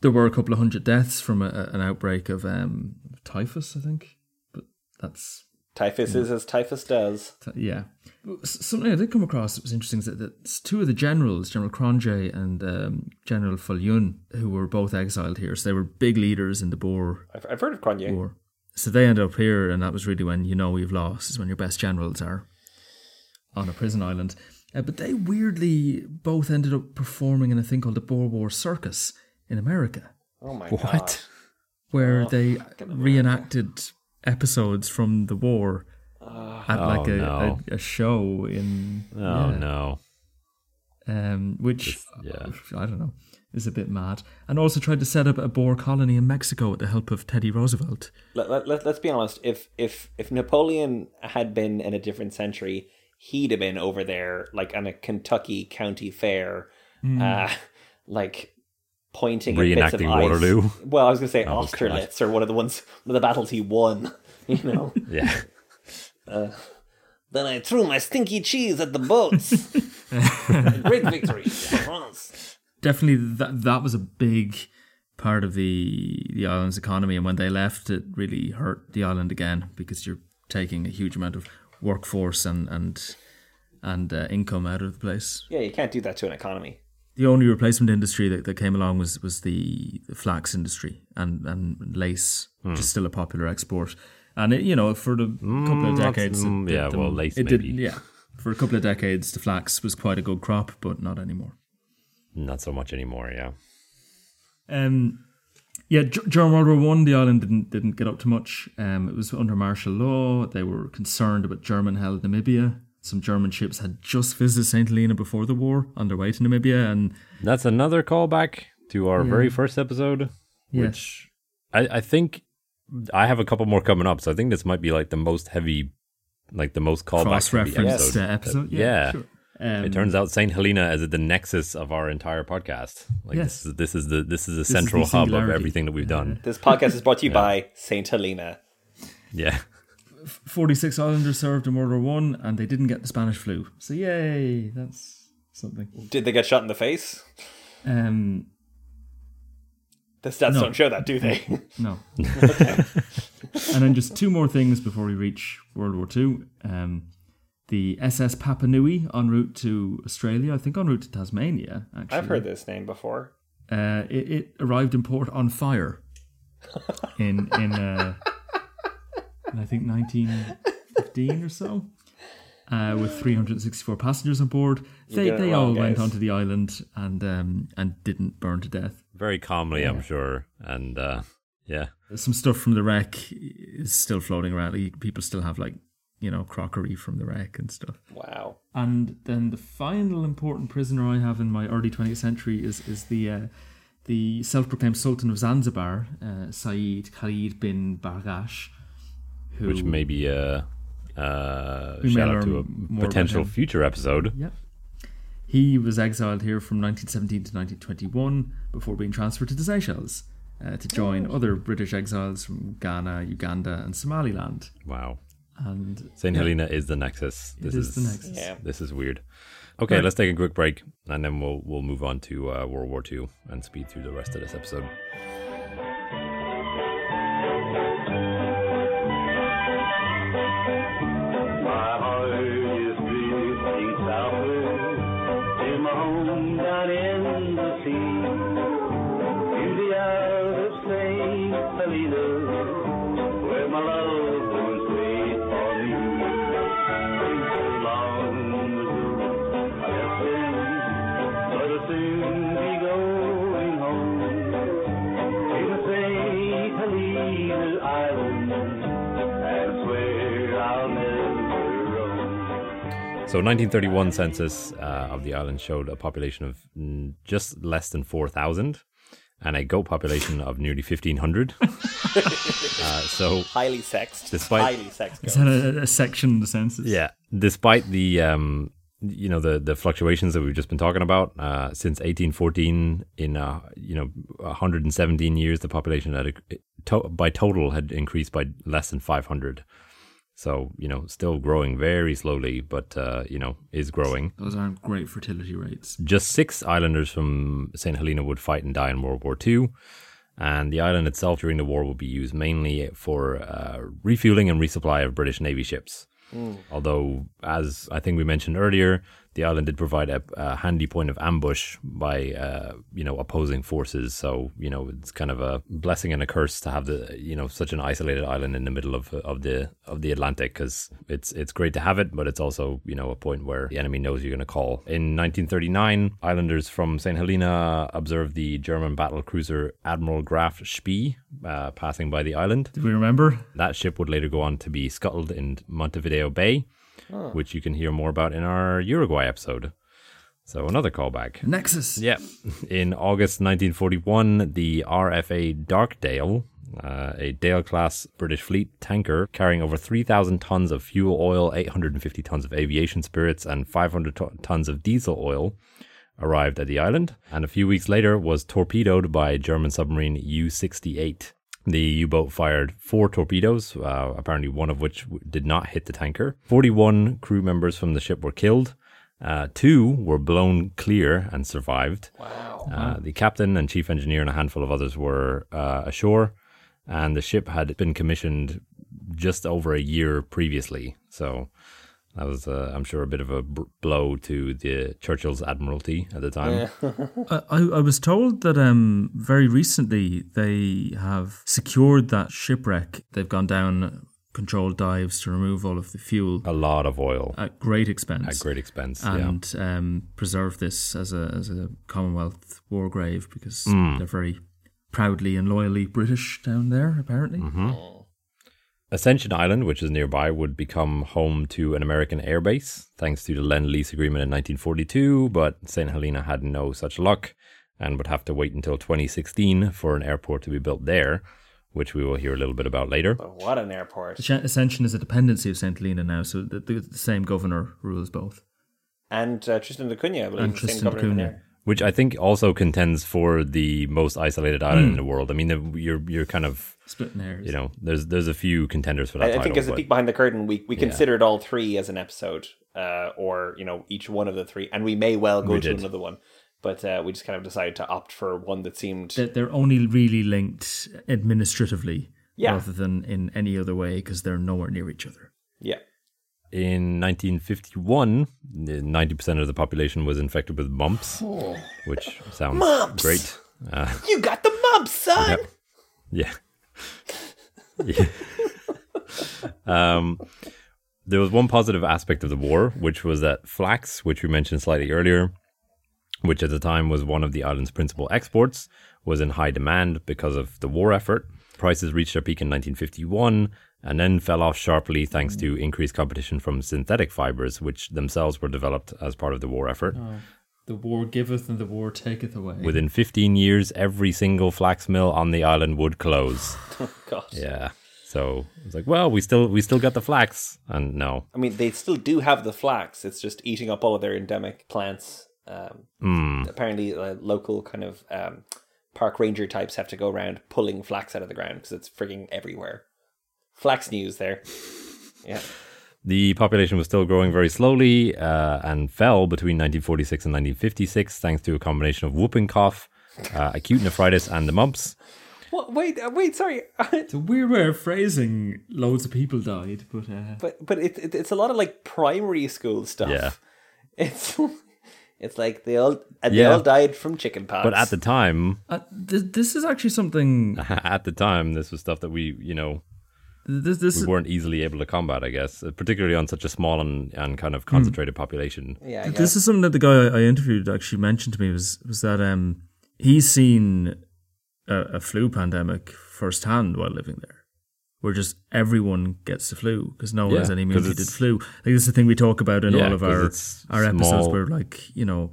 there were a couple of hundred deaths from a, an outbreak of um, typhus, I think. But that's typhus is as typhus does. yeah. Something I did come across that was interesting is that, that two of the generals, General Cronje and um, General Viljoen, who were both exiled here, so they were big leaders in the Boer I've, I've heard of Cronje. War. So they ended up here, and that was really when you know you've lost, is when your best generals are on a prison island. Uh, but they weirdly both ended up performing in a thing called the Boer War Circus in America, Oh my What? god. where they reenacted episodes from the war at like Oh, a, no. a, a show in Oh yeah, no. um, which yeah. I don't know is a bit mad, and also tried to set up a Boer colony in Mexico with the help of Teddy Roosevelt. Let, let, let, us be honest. If if if Napoleon had been in a different century, he'd have been over there like on a Kentucky county fair, Hmm. uh, like pointing at bits of Reenacting ice. Waterloo. Well, I was going to say Oh, Austerlitz or one of the ones, one of the battles he won. You know. Yeah. then I threw my stinky cheese at the boats. Great victory, for France. Definitely, that that was a big part of the the island's economy, and when they left, it really hurt the island again because you're taking a huge amount of workforce and and and uh, income out of the place. Yeah, you can't do that to an economy. The only replacement industry that, that came along was was the, the flax industry and and lace, which is still a popular export. And it, you know, for the couple of decades, it mm, did yeah, them- well, lace it did, maybe. yeah. For a couple of decades, the flax was quite a good crop, but not anymore. Not so much anymore, yeah. Um, yeah, during World War One, the island didn't didn't get up to much. Um, it was under martial law. They were concerned about German-held Namibia. Some German ships had just visited Saint Helena before the war on their way to Namibia, and That's another callback to our very first episode, yeah, which I, I think I have a couple more coming up. So I think this might be like the most heavy, like the most callback cross-referenced episode. uh, episode. Yeah, Yeah. sure. Um, It turns out Saint Helena is the nexus of our entire podcast. Like Yes. this is this is the this is the is the central hub of everything that we've done. This podcast is brought to you by Saint Helena. Yeah. 46 Islanders served in World War One, and they didn't get the Spanish flu. So yay, that's something. Did they get shot in the face? Um, The stats No. don't show that, do they? no. and then just two more things before we reach World War Two. Um, the SS Papanui en route to Australia, I think en route to Tasmania. Actually, I've heard this name before. Uh, it, it arrived in port on fire in in, uh, in I think 1915 or so, uh, with 364 passengers on board. They they wrong, all went onto the island and um, and didn't burn to death. Very calmly, I'm sure. And uh yeah. Some stuff from the wreck is still floating around. People still have like you know, crockery from the wreck and stuff. Wow. And then the final important prisoner I have in my early 20th century is is the uh, the self-proclaimed Sultan of Zanzibar, uh, Saeed Khalid bin Barghash, who Which may be a, uh, We may shout out to a potential future episode. Yep. He was exiled here from 1917 to 1921 before being transferred to the Seychelles uh, to join other British exiles from Ghana, Uganda, and Somaliland. Wow. And St. yeah, Helena is the nexus. This is the nexus. Yeah. This is weird. Okay, Right. let's take a quick break and then we'll we'll move on to uh, World War II and speed through the rest of this episode. So, 1931 census uh, of the island showed a population of just less than 4,000 and a goat population of nearly 1,500. uh, so, Highly sexed. Despite- highly sexed. Is that a, a section of the census? yeah, despite the um, you know the the fluctuations that we've just been talking about uh, since 1814, in uh, you know 117 years, the population had to, by total had increased by less than 500. So you know, still growing very slowly, but uh, you know, is growing. Those aren't great fertility rates. Just six islanders from St. Helena would fight and die in World War II. And the island itself during the war would be used mainly for uh, refueling and resupply of British Navy ships. Although, as I think we mentioned earlier, the island did provide a, a handy point of ambush by, uh, you know, opposing forces. So, you know, it's kind of a blessing and a curse to have the, you know, such an isolated island in the middle of of the of the Atlantic because it's it's great to have it, but it's also, you know, a point where the enemy knows you're going to call. In 1939, islanders from St. Helena observed the German battle cruiser Admiral Graf Spee uh, passing by the island. Do we remember? That ship would later go on to be scuttled in Montevideo Bay, which you can hear more about in our Uruguay episode. So another callback. Nexus. Yeah. In August 1941, the RFA Darkdale, uh, a Dale class British fleet tanker carrying over 3,000 tons of fuel oil, 850 tons of aviation spirits, and 500 to- tons of diesel oil, arrived at the island. And a few weeks later was torpedoed by German submarine U 68. The U boat fired four torpedoes, uh, apparently one of which did not hit the tanker. 41 crew members from the ship were killed. Uh, two were blown clear and survived. Wow. Uh, the captain and chief engineer and a handful of others were uh, ashore, and the ship had been commissioned just over a year previously. So that was, uh, I'm sure, a bit of a blow to the Churchill's admiralty at the time. I, I I was told that um very recently they have secured that shipwreck. They've gone down controlled dives to remove all of the fuel A lot of oil at great expense. at great expense. yeah. and um, preserve this as a as a Commonwealth war grave because Hmm. they're very proudly and loyally British down there. Apparently, Mm-hmm. Ascension Island, which is nearby, would become home to an American airbase thanks to the Lend Lease agreement in 1942, but St. Helena had no such luck and would have to wait until 2016 for an airport to be built there, which we will hear a little bit about later. But what an airport. Ascension is a dependency of Saint Helena now, so the, the, the same governor rules both. And uh, Tristan da Cunha, I believe, And the same Tristan da Cunha. There. Which I think also contends for the most isolated island in the world. I mean, you're you're kind of Splitting hairs. you know there's there's a few contenders for that I, I think as a peek behind the curtain, we, we considered all three as an episode, uh, or you know each one of the three, and we may well go We to did. another one, but uh, we just kind of decided to opt for one that seemed They're, they're only really linked administratively, Yeah. rather than in any other way, because they're nowhere near each other. yeah. In 1951, 90% of the population was infected with mumps, which sounds Mumps! great. Uh, You got the mumps, son. yeah. yeah. um, there was one positive aspect of the war, which was that flax, which we mentioned slightly earlier, which at the time was one of the island's principal exports, was in high demand because of the war effort. Prices reached their peak in 1951 and then fell off sharply thanks to increased competition from synthetic fibers, which themselves were developed as part of the war effort. The war giveth and the war taketh away. Within 15 years, every single flax mill on the island would close. oh, God. yeah. So it's like, well, we still we still got the flax, and no, I mean, they still do have the flax. It's just eating up all of their endemic plants. Um, Hmm. Apparently, uh, local kind of um, park ranger types have to go around pulling flax out of the ground because it's frigging everywhere. Flax news there. Yeah. The population was still growing very slowly uh, and fell between 1946 and 1956 thanks to a combination of whooping cough, uh, acute nephritis, and the mumps. What? Wait, uh, wait. Sorry. It's a weird way of phrasing loads of people died, but uh, but but it, it it's a lot of like primary school stuff. Yeah. It's it's like they all and Yeah. they all died from chicken pox. But at the time, uh, th- this is actually something. at the time, this was stuff that we, you know, This this we weren't easily able to combat. I guess, uh, particularly on such a small and, and kind of concentrated population. yeah, this is something that the guy I I interviewed actually mentioned to me was was that um he's seen a, a flu pandemic firsthand while living there, where just everyone gets the flu because no one Yeah, has any immunity to the it's- flu. Like this is the thing we talk about in Yeah, all of our it's our episodes small. where like you know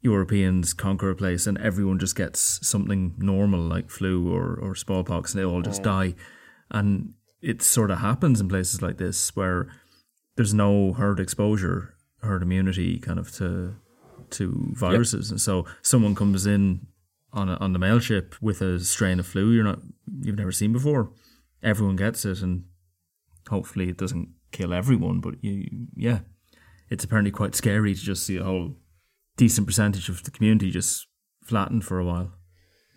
Europeans conquer a place and everyone just gets something normal like flu or or smallpox and they all just die, and it sort of happens in places like this where there's no herd exposure, herd immunity kind of to to viruses, and so someone comes in on a, on the mail ship with a strain of flu you're not you've never seen before. Everyone gets it, and hopefully it doesn't kill everyone. But you, yeah, it's apparently quite scary to just see a whole decent percentage of the community just flattened for a while.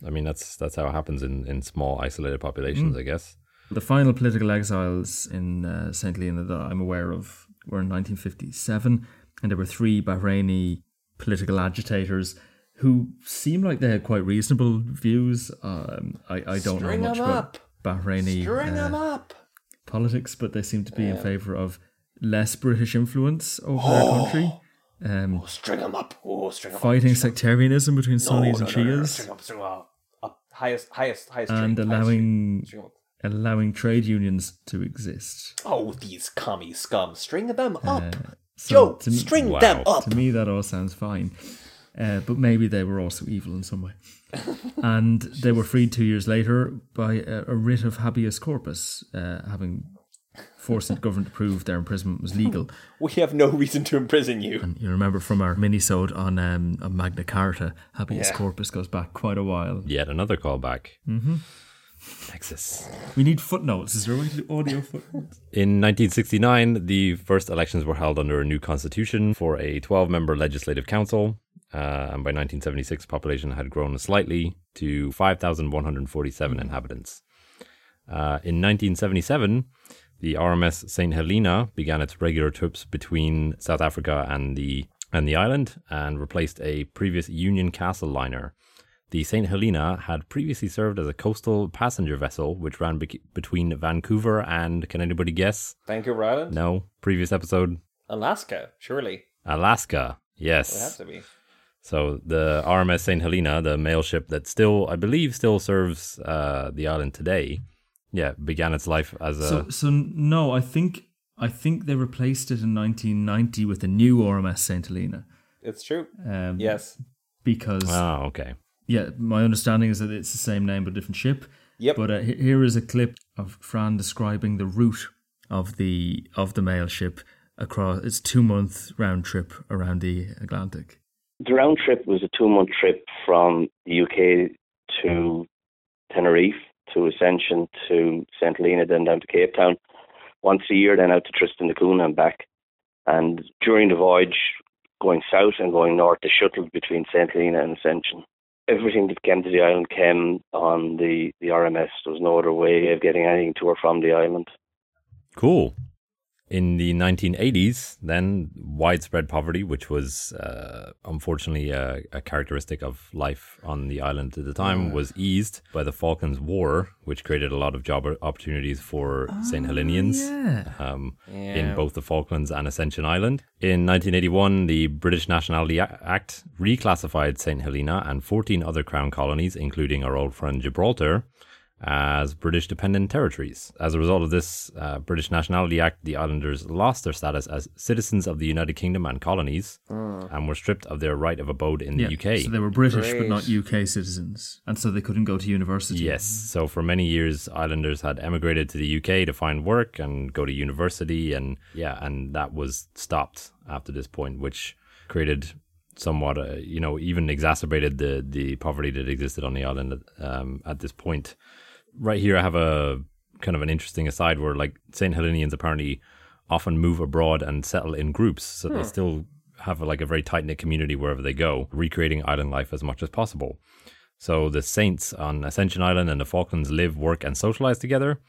I mean, that's that's how it happens in, in small isolated populations, mm. I guess. The final political exiles in uh, St. Helena that I'm aware of were in 1957, and there were three Bahraini political agitators who seemed like they had quite reasonable views. Um, I, I don't String know much about up. Bahraini uh, politics, but they seem to be in favour of less British influence over their country, um, String them up. Oh, string them fighting up. sectarianism between Sunnis and no, no, no, no, Shias, String 'em up. String 'em up. Up. Highest, highest, highest. and string, highest allowing string. String 'em up. allowing trade unions to exist. Oh, these commie scum. String them up. So Joe, to me- string Wow. them up. To me, that all sounds fine. Uh, but maybe they were also evil in some way. and they were freed two years later by a, a writ of habeas corpus, uh, having forced the government to prove their imprisonment was legal. We have no reason to imprison you. And you remember from our mini-sode on, um, on Magna Carta, habeas Yeah. corpus goes back quite a while. Yet another callback. Mm-hmm. Texas. We need footnotes. Is there a way to do audio footnotes? In 1969, the first elections were held under a new constitution for a 12 member legislative council. Uh, and by 1976, population had grown slightly to 5,147 inhabitants. Uh, in 1977, the RMS St. Helena began its regular trips between South Africa and the and the island and replaced a previous Union Castle liner. The St. Helena had previously served as a coastal passenger vessel which ran bec between Vancouver and, can anybody guess? Vancouver Island? No, previous episode, Alaska, surely. Alaska. Yes. It has to be. So the RMS St. Helena, the mail ship that still, I believe, still serves uh, the island today, yeah, began its life as a. So, so no, I think I think they replaced it in 1990 with the new RMS St. Helena. It's true. Um, Yes. Because oh, okay. Yeah, my understanding is that it's the same name but different ship. Yep. But uh, here is a clip of Fran describing the route of the of the mail ship across its two month round trip around the Atlantic. The round trip was a two month trip from the UK to Tenerife, to Ascension, to St. Helena, then down to Cape Town. Once a year, then out to Tristan da Cunha and back. And during the voyage, going south and going north, they shuttled between St. Helena and Ascension. Everything that came to the island came on the, the RMS. There was no other way of getting anything to or from the island. Cool. In the 1980s, then widespread poverty, which was uh, unfortunately a, a characteristic of life on the island at the time, was eased by the Falklands War, which created a lot of job opportunities for St. Helenians Yeah. um, Yeah. in both the Falklands and Ascension Island. In 1981, the British Nationality Act reclassified St. Helena and 14 other Crown colonies, including our old friend Gibraltar, as British dependent territories. As a result of this uh, British Nationality Act, the islanders lost their status as citizens of the United Kingdom and colonies and were stripped of their right of abode in the UK. So they were British but not UK citizens, and so they couldn't go to university. Yes. So for many years, islanders had emigrated to the UK to find work and go to university, and yeah, and that was stopped after this point, which created somewhat, uh, you know, even exacerbated the the poverty that existed on the island um, at this point. Right here, I have a kind of an interesting aside where, like, Saint Helenians apparently often move abroad and settle in groups, so they hmm. still have like a very tight knit community wherever they go, recreating island life as much as possible. So the Saints on Ascension Island and the Falklands live, work, and socialize together.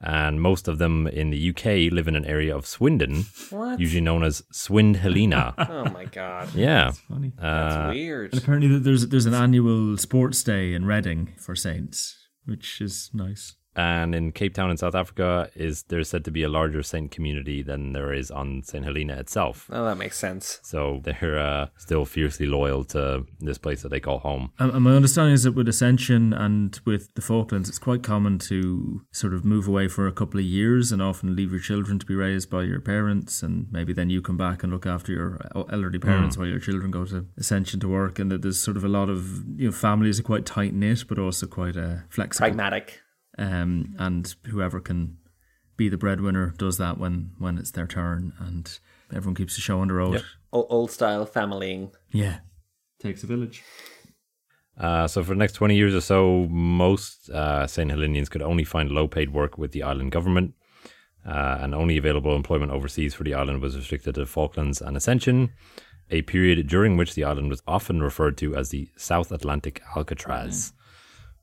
And most of them in the UK live in an area of Swindon, What? usually known as Swind Helena. Oh my god. yeah. Funny. That's uh, weird. And apparently there's there's an annual sports day in Reading for Saints, which is nice. And in Cape Town in South Africa, is there's said to be a larger Saint community than there is on Saint Helena itself. Oh, that makes sense. So they're uh, still fiercely loyal to this place that they call home. And and my understanding is that with Ascension and with the Falklands, it's quite common to sort of move away for a couple of years and often leave your children to be raised by your parents, and maybe then you come back and look after your elderly parents while your children go to Ascension to work. And that there's sort of a lot of you know families are quite tight knit, but also quite uh, flexible. Pragmatic. Um, and whoever can be the breadwinner does that when when it's their turn, and everyone keeps the show on the road. Yep. O- old style familying. Yeah, takes a village. Uh, so for the next 20 years or so, most uh, St. Helenians could only find low paid work with the island government. Uh, and only available employment overseas for the island was restricted to Falklands and Ascension, a period during which the island was often referred to as the South Atlantic Alcatraz,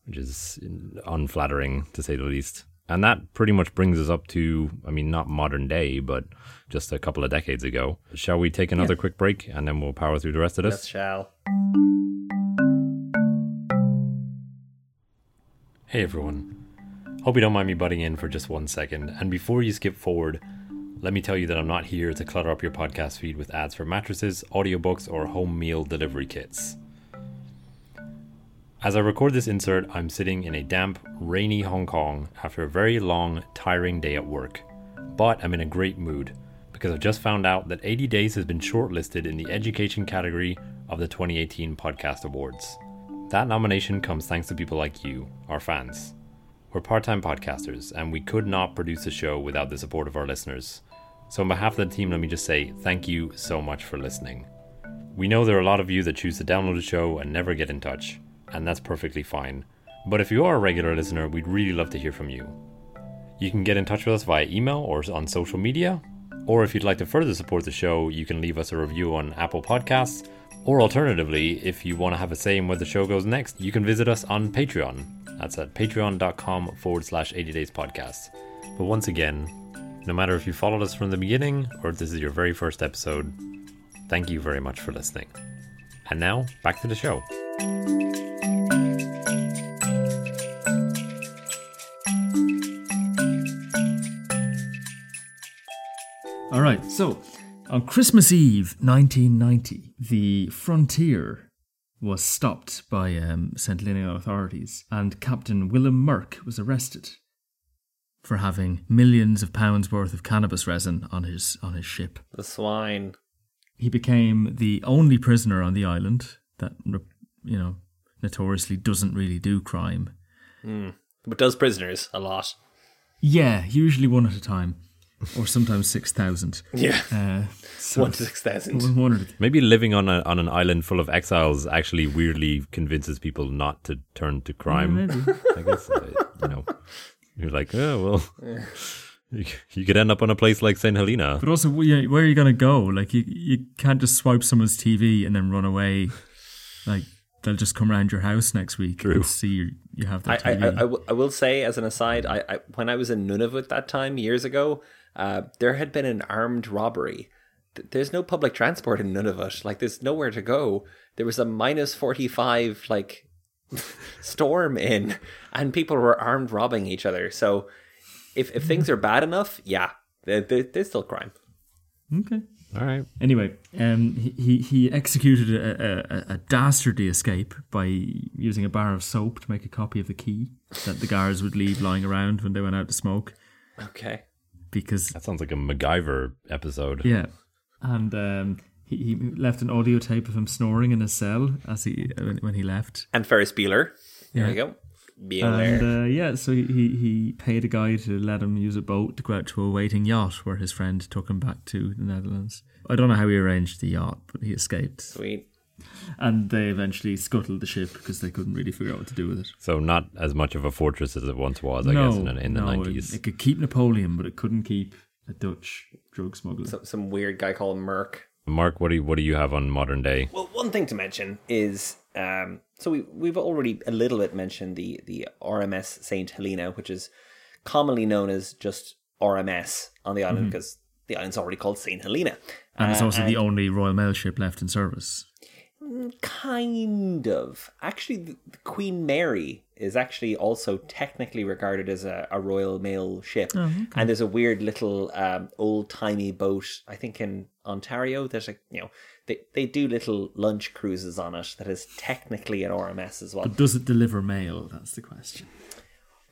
which is unflattering to say the least. And that pretty much brings us up to, I mean, not modern day, but just a couple of decades ago. Shall we take another quick break and then we'll power through the rest of this? Yes, shall. Hey everyone. Hope you don't mind me butting in for just one second. And before you skip forward, let me tell you that I'm not here to clutter up your podcast feed with ads for mattresses, audiobooks, or home meal delivery kits. As I record this insert, I'm sitting in a damp, rainy Hong Kong after a very long, tiring day at work. But I'm in a great mood because I've just found out that 80 Days has been shortlisted in the education category of the 2018 Podcast Awards. That nomination comes thanks to people like you, our fans. We're part time podcasters, and we could not produce the show without the support of our listeners. So, on behalf of the team, let me just say thank you so much for listening. We know there are a lot of you that choose to download the show and never get in touch, and that's perfectly fine. But if you are a regular listener, we'd really love to hear from you. You can get in touch with us via email or on social media, or if you'd like to further support the show, you can leave us a review on Apple Podcasts, or alternatively, if you want to have a say in where the show goes next, you can visit us on Patreon. That's at patreon.com forward slash 80 days podcast. But once again, no matter if you followed us from the beginning or if this is your very first episode, thank you very much for listening. And now, back to the show. All right, so on Christmas Eve 1990, the frontier was stopped by um, St. Helena authorities, and Captain Willem Merck was arrested for having millions of pounds worth of cannabis resin on his on his ship. The swine. He became the only prisoner on the island that you know notoriously doesn't really do crime. But does prisoners a lot. Yeah, usually one at a time, or sometimes six thousand. Yeah. Uh, so One to six thousand. one- one Maybe living on a, on an island full of exiles actually weirdly convinces people not to turn to crime. maybe. I guess, uh, you know, you're like, oh, well, you, you could end up on a place like St. Helena. But also, where where are you going to go? Like, you you can't just swipe someone's TV and then run away. Like, they'll just come around your house next week True. and see you, you have I, that I, TV. I, I will- say, as an aside, I, I when I was in Nunavut that time years ago, uh, there had been an armed robbery. There's no public transport in Nunavut. Like, there's nowhere to go. There was a minus forty five like storm in, and people were armed robbing each other. So, if if things are bad enough, yeah, there, there, there's still crime. okay. All right. Anyway, um, he, he he executed a, a, a dastardly escape by using a bar of soap to make a copy of the key that the guards would leave lying around when they went out to smoke. Okay. Because That sounds like a MacGyver episode. yeah, and um, he, he left an audio tape of him snoring in his cell as he when, when he left. And Ferris Bueller. There Yeah. you go. Bueller. And uh, yeah, so he, he he paid a guy to let him use a boat to go out to a waiting yacht where his friend took him back to the Netherlands. I don't know how he arranged the yacht, but he escaped. Sweet. And they eventually scuttled the ship because they couldn't really figure out what to do with it. So not as much of a fortress as it once was, I guess, in, in the no, nineties. It, it could keep Napoleon, but it couldn't keep a Dutch drug smuggler. Some, some weird guy called Merck. Mark, what do you what do you have on modern day? Well, one thing to mention is um, so we we've already a little bit mentioned the the RMS Saint Helena, which is commonly known as just RMS on the island because the island's already called Saint Helena. and it's Uh, also and the only Royal Mail ship left in service. kind of actually the, Queen Mary is actually also technically regarded as a, a Royal Mail ship, and there's a weird little um, old timey boat I think in Ontario. There's a you know they they do little lunch cruises on it that is technically an RMS as well. But does it deliver mail? That's the question.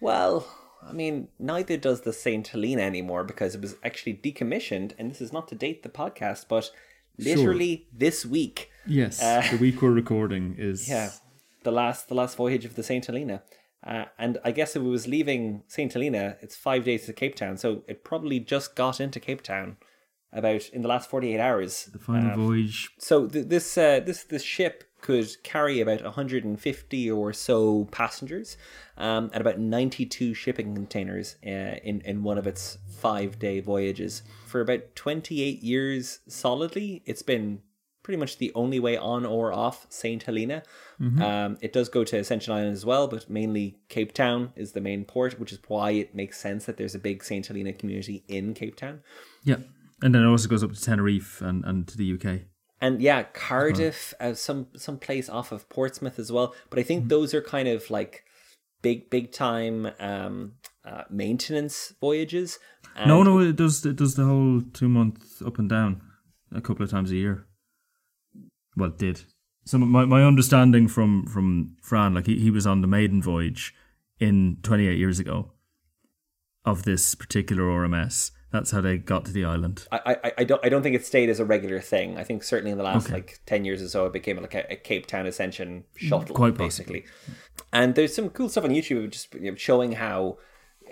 Well, I mean, neither does the Saint Helena anymore because it was actually decommissioned, and this is not to date the podcast, but literally this week. Yes, Uh, the week we're recording is Yeah, the last the last voyage of the Saint Helena, uh, and I guess if it was leaving Saint Helena, it's five days to Cape Town, so it probably just got into Cape Town about in the last forty eight hours. the final Um, voyage. so th- this uh, this this ship could carry about 150 or so passengers um, and about 92 shipping containers uh, in in one of its five day voyages for about 28 years solidly. It's been pretty much the only way on or off Saint Helena. Um, it does go to Ascension Island as well, but mainly Cape Town is the main port, which is why it makes sense that there's a big Saint Helena community in Cape Town. Yeah, and then it also goes up to Tenerife and, and to the UK. And yeah, Cardiff, uh, some some place off of Portsmouth as well. But I think those are kind of like big big time um, uh, maintenance voyages. And no, no, it does. It does the whole two month up and down a couple of times a year. Well, it did. So my, my understanding from from Fran, like he, he was on the maiden voyage in 28 years ago of this particular RMS. That's how they got to the island. I, I, I don't I don't think it stayed as a regular thing. I think certainly in the last Okay. like ten years or so, it became like a, a Cape Town Ascension shuttle, Quite basically. And there's some cool stuff on YouTube just you know, showing how.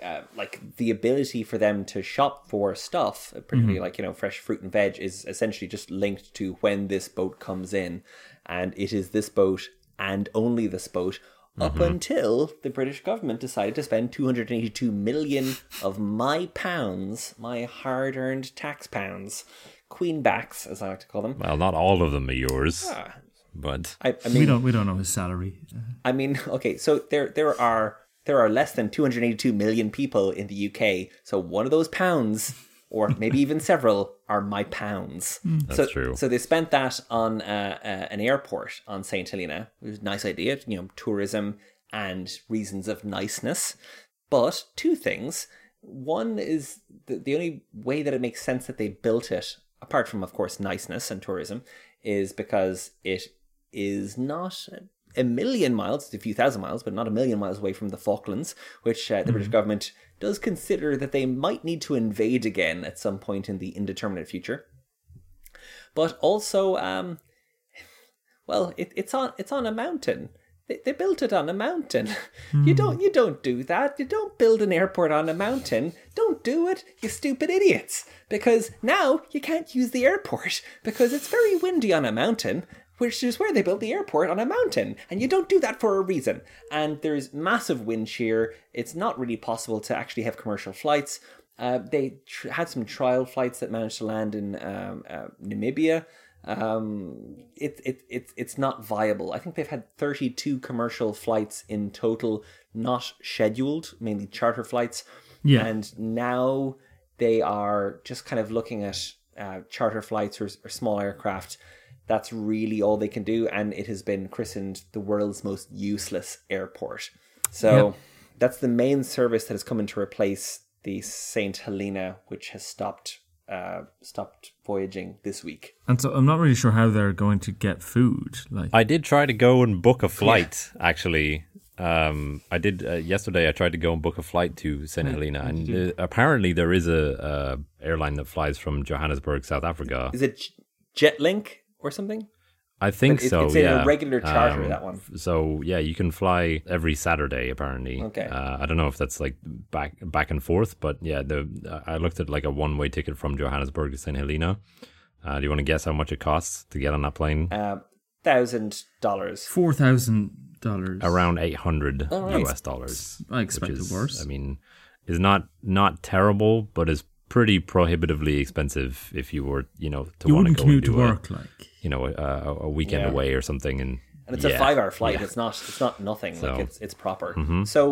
Uh, like the ability for them to shop for stuff, particularly like you know fresh fruit and veg, is essentially just linked to when this boat comes in, and it is this boat and only this boat up until the British government decided to spend 282 million of my pounds, my hard-earned tax pounds, queenbacks as I like to call them. Well, not all of them are yours, Ah, but I, I we don't we don't know his salary. I mean, okay, so there there are there are less than 282 million people in the UK. So one of those pounds, or maybe even several, are my pounds. That's so, true. So they spent that on uh, uh, an airport on Saint Helena. It was a nice idea, you know, tourism and reasons of niceness. But two things. One is the, the only way that it makes sense that they built it, apart from, of course, niceness and tourism, is because it is not a million miles, it's a few thousand miles, but not a million miles away from the Falklands, which uh, the British government does consider that they might need to invade again at some point in the indeterminate future. But also, um, well, it, it's on it's on a mountain. They, they built it on a mountain. You don't you don't do that. You don't build an airport on a mountain. Don't do it, you stupid idiots. Because now you can't use the airport because it's very windy on a mountain, which is where they built the airport on a mountain. And you don't do that for a reason. And there's massive wind shear. It's not really possible to actually have commercial flights. Uh, they tr- had some trial flights that managed to land in um, uh, Namibia um it, it it it's not viable i think they've had 32 commercial flights in total not scheduled mainly charter flights Yeah. and now they are just kind of looking at uh, charter flights or, or small aircraft that's really all they can do and it has been christened the world's most useless airport so Yep. that's the main service that has come in to replace the saint helena which has stopped uh, stopped voyaging this week. And so I'm not really sure how they're going to get food. Like, I did try to go and book a flight. Actually, um, I did uh, yesterday. I tried to go and book a flight to St Helena, and uh, apparently there is a, a airline that flies from Johannesburg, South Africa. Is it Jetlink or something? I think But it- so. it's in a yeah, regular charter, that one. So yeah, you can fly every Saturday. Apparently. Okay. Uh, I don't know if that's like back back and forth, but yeah, the I looked at like a one way ticket from Johannesburg to St Helena. Uh, do you want to guess how much it costs to get on that plane? Uh, Thousand dollars. four thousand dollars. Around eight hundred All right. US dollars. I expected which is, worse. I mean, is not not terrible, but is pretty prohibitively expensive if you were, you know, to you want to go and commute to do a- work, like. You know, a, a weekend Yeah. away or something, and and it's yeah, a five hour flight. yeah. It's not it's not nothing. So- Like it's it's proper. Mhm. So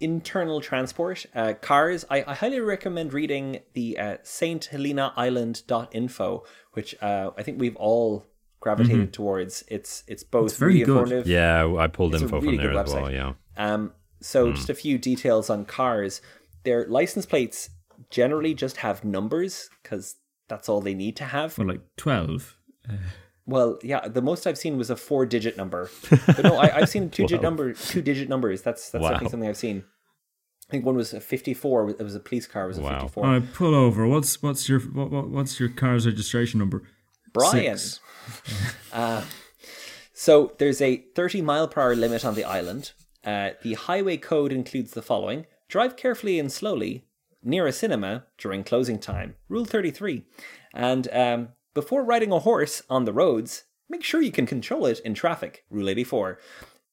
internal transport, uh, cars. I, I highly recommend reading the uh, Saint Helena Island.info, which uh, I think we've all gravitated towards. It's it's both It's very really good. informative. Yeah, I pulled It's info really from there good as well. website. Yeah. Um, so just a few details on cars. Their license plates generally just have numbers because that's all they need to have. Well, like twelve. Well, yeah, the most I've seen was a four-digit number. But no, I, I've seen two-digit number, two-digit numbers. That's that's Wow. definitely something I've seen. I think one was a fifty-four. It was a police car. It was a Wow. fifty-four. All right, pull over. What's what's your what, what what's your car's registration number? Brian. Six. Uh, so there's a 30 mile per hour limit on the island. Uh, the highway code includes the following drive carefully and slowly near a cinema during closing time. Rule 33. And um, before riding a horse on the roads, make sure you can control it in traffic. Rule 84.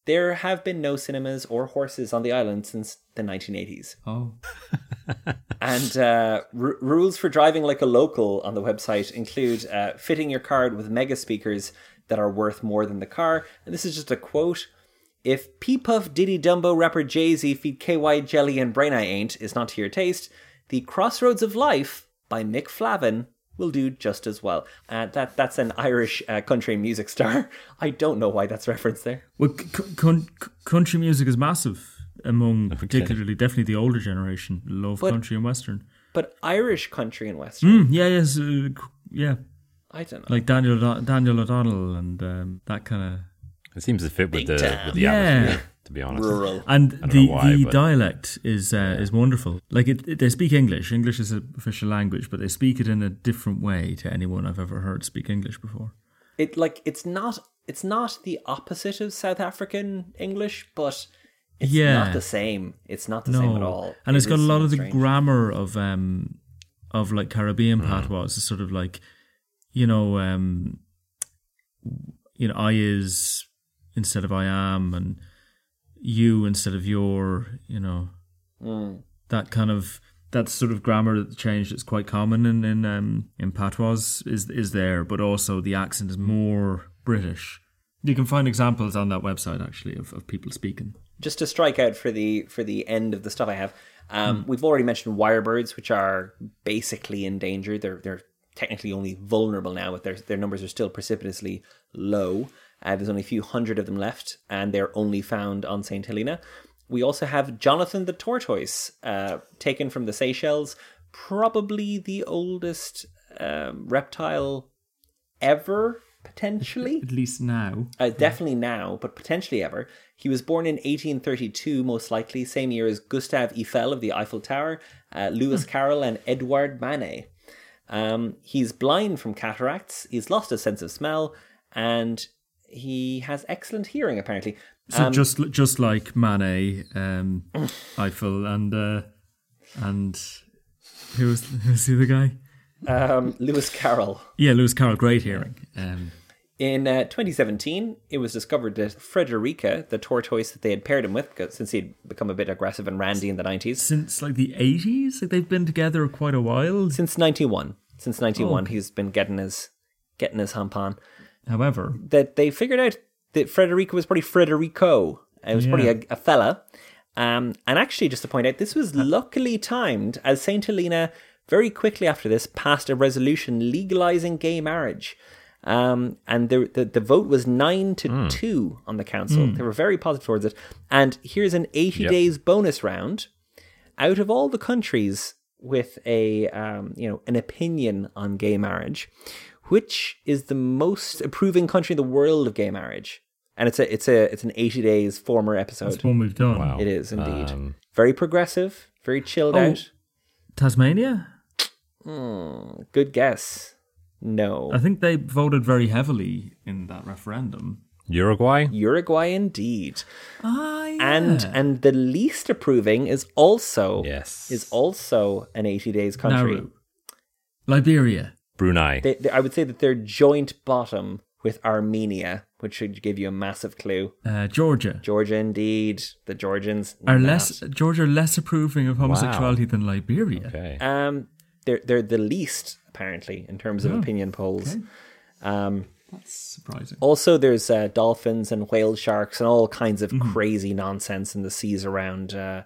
There have been no cinemas or horses on the island since the 1980s. Oh, And uh, r- rules for driving like a local on the website include uh, fitting your card with mega speakers that are worth more than the car. And this is just a quote. If P Puff, Diddy Dumbo, rapper Jay Z feed KY Jelly and Brain I Ain't is not to your taste, The Crossroads of Life by Mick Flavin will do just as well. Uh, that That's an Irish uh, country music star. I don't know why that's referenced there. well, c- c- con- country music is massive among particularly definitely the older generation. Love But- country and western. But Irish country and Western, Mm, yeah, yes, uh, yeah, I don't know. like Daniel Daniel O'Donnell and um, that kind of. It seems to fit with Big the time. with the Yeah. atmosphere. To be honest, Rural. And the why, the but- dialect is uh, is wonderful. Like it, it- they speak English. English is an official language, but they speak it in a different way to anyone I've ever heard speak English before. it like it's not it's not the opposite of South African English, but it's Yeah. not the same. It's not the same at all. And It it's got a lot of the strange. grammar of um of like Caribbean patois. It's sort of like you know um you know I is instead of I am and you instead of your you know Mm. that kind of that sort of grammar that change that's quite common in in um in patois is is there, but also the accent is more British. You can find examples on that website actually of, of people speaking. Just to strike out for the for the end of the stuff I have, um, we've already mentioned wirebirds, which are basically endangered. They're they're technically only vulnerable now, but their their numbers are still precipitously low. Uh, there's only a few hundred of them left, and they're only found on Saint Helena. We also have Jonathan the tortoise, uh, taken from the Seychelles, probably the oldest um, reptile ever, potentially. At least now. Uh, definitely now, but potentially ever. He was born in 1832, most likely, same year as Gustave Eiffel of the Eiffel Tower, uh, Lewis Carroll, and Edouard Manet. Um, he's blind from cataracts, he's lost his sense of smell, and he has excellent hearing, apparently. So Um, just just like Manet, um, Eiffel, and uh, and who was who's the other guy? um, Lewis Carroll. Yeah, Lewis Carroll, great hearing. Um, In uh, 2017, it was discovered that Frederica, the tortoise that they had paired him with, since he'd become a bit aggressive and randy in the 90s, since like the eighties, like they've been together quite a while. since 91. Since 91, Oh, okay. he's been getting his getting his hump on. However, That they figured out that Frederica was probably Frederico. It was probably a, a fella. Um, and actually, just to point out, this was luckily timed as Saint Helena very quickly after this passed a resolution legalizing gay marriage. Um, and the, the the vote was nine to two on the council. They were very positive towards it. And here's an eighty Yep. days bonus round. Out of all the countries with a um, you know an opinion on gay marriage. Which is the most approving country in the world of gay marriage? And it's a it's a it's an eighty days former episode. That's one we've done. Wow. It is indeed Um, very progressive, very chilled Oh. out. Tasmania? Hmm, good guess. No, I think they voted very heavily in that referendum. Uruguay? Uruguay indeed. Ah, yeah. And and the least approving is also Yes. is also an eighty days country. Nauru. Liberia. Brunei. They, they, I would say that they're joint bottom with Armenia, which should give you a massive clue. Uh, Georgia. Georgia, indeed, the Georgians Are not. less Georgia are less approving of homosexuality than Liberia? okay. Um, they're they're the least apparently in terms of Oh, opinion polls. Um, That's surprising. also, there's uh, dolphins and whale sharks and all kinds of Mm-hmm. crazy nonsense in the seas around uh,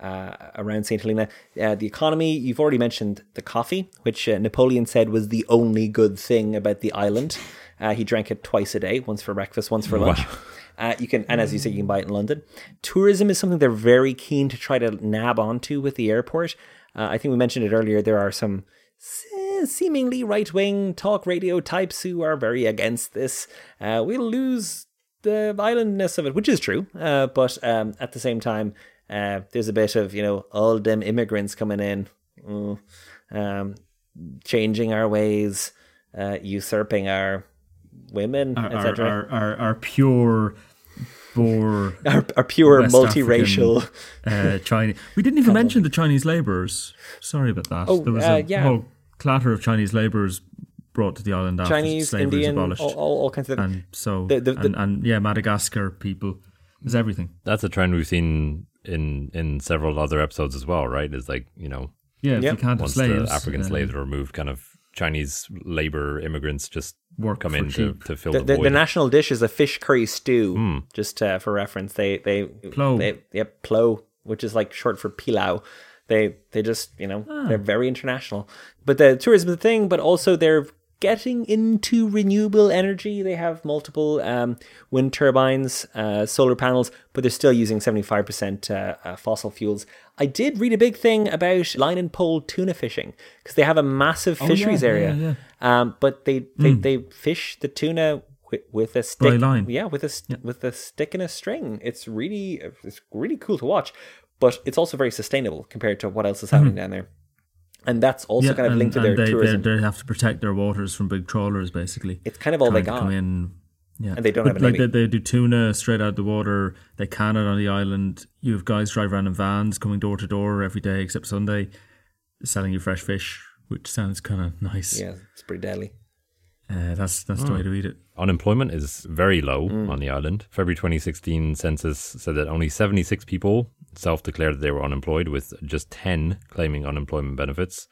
around Saint Helena. Uh, the economy, you've already mentioned the coffee, which uh, Napoleon said was the only good thing about the island. Uh, he drank it twice a day, once for breakfast, once for lunch. Uh, you can, and as you say, you can buy it in London. Tourism is something they're very keen to try to nab onto with the airport. Uh, I think we mentioned it earlier. There are some se- seemingly right wing talk radio types who are very against this. Uh, we'll lose the islandness of it, which is true. Uh, but um, at the same time, uh, there's a bit of, you know, all them immigrants coming in, mm, um, changing our ways, uh, usurping our women, Our, our, etc. our, our, our pure Boer Our, our pure West multiracial. African, uh, Chinese. We didn't even mention the Chinese labourers. Sorry about that. Oh, there was uh, a yeah. whole clatter of Chinese labourers brought to the island after Chinese, slavery was abolished. all, all, all kinds of. and so, The- the- the- and, and yeah, Madagascar people. There's everything. That's a trend we've seen in in several other episodes as well, right? Is like you know Yeah, if Yep. you can't once slaves, the African uh, slaves are removed, kind of Chinese labor immigrants just Work come for in to, to fill the, the, the, void. the national dish is a fish curry stew. Hmm. Just uh, for reference, they they Plo. They, yep, plo, which is like short for pilau. They they just you know Ah. they're very international. But the tourism is the thing, but also they're getting into renewable energy. They have multiple um, wind turbines, uh, solar panels, but they're still using seventy five percent uh, fossil fuels. I did read a big thing about line and pole tuna fishing because they have a massive Oh, fisheries yeah, area. yeah, Um, but they they, they fish the tuna with, with a stick. Bray line. Yeah, with a with a stick and a string. It's really it's really cool to watch, but it's also very sustainable compared to what else is happening down there. And that's also kind of and- linked to and their they, tourism. They, they have to protect their waters from big trawlers, basically. It's kind of all they got. Come in, yeah, And they don't But have a like navy. they, they do tuna straight out the water. They can it on the island. You have guys drive around in vans, coming door to door every day except Sunday, selling you fresh fish, which sounds kind of nice. Yeah, it's pretty deadly. Uh, that's that's Hmm. the way to eat it. Unemployment is very low on the island. February 2016 census said that only 76 people self declared that they were unemployed, with just 10 claiming unemployment benefits,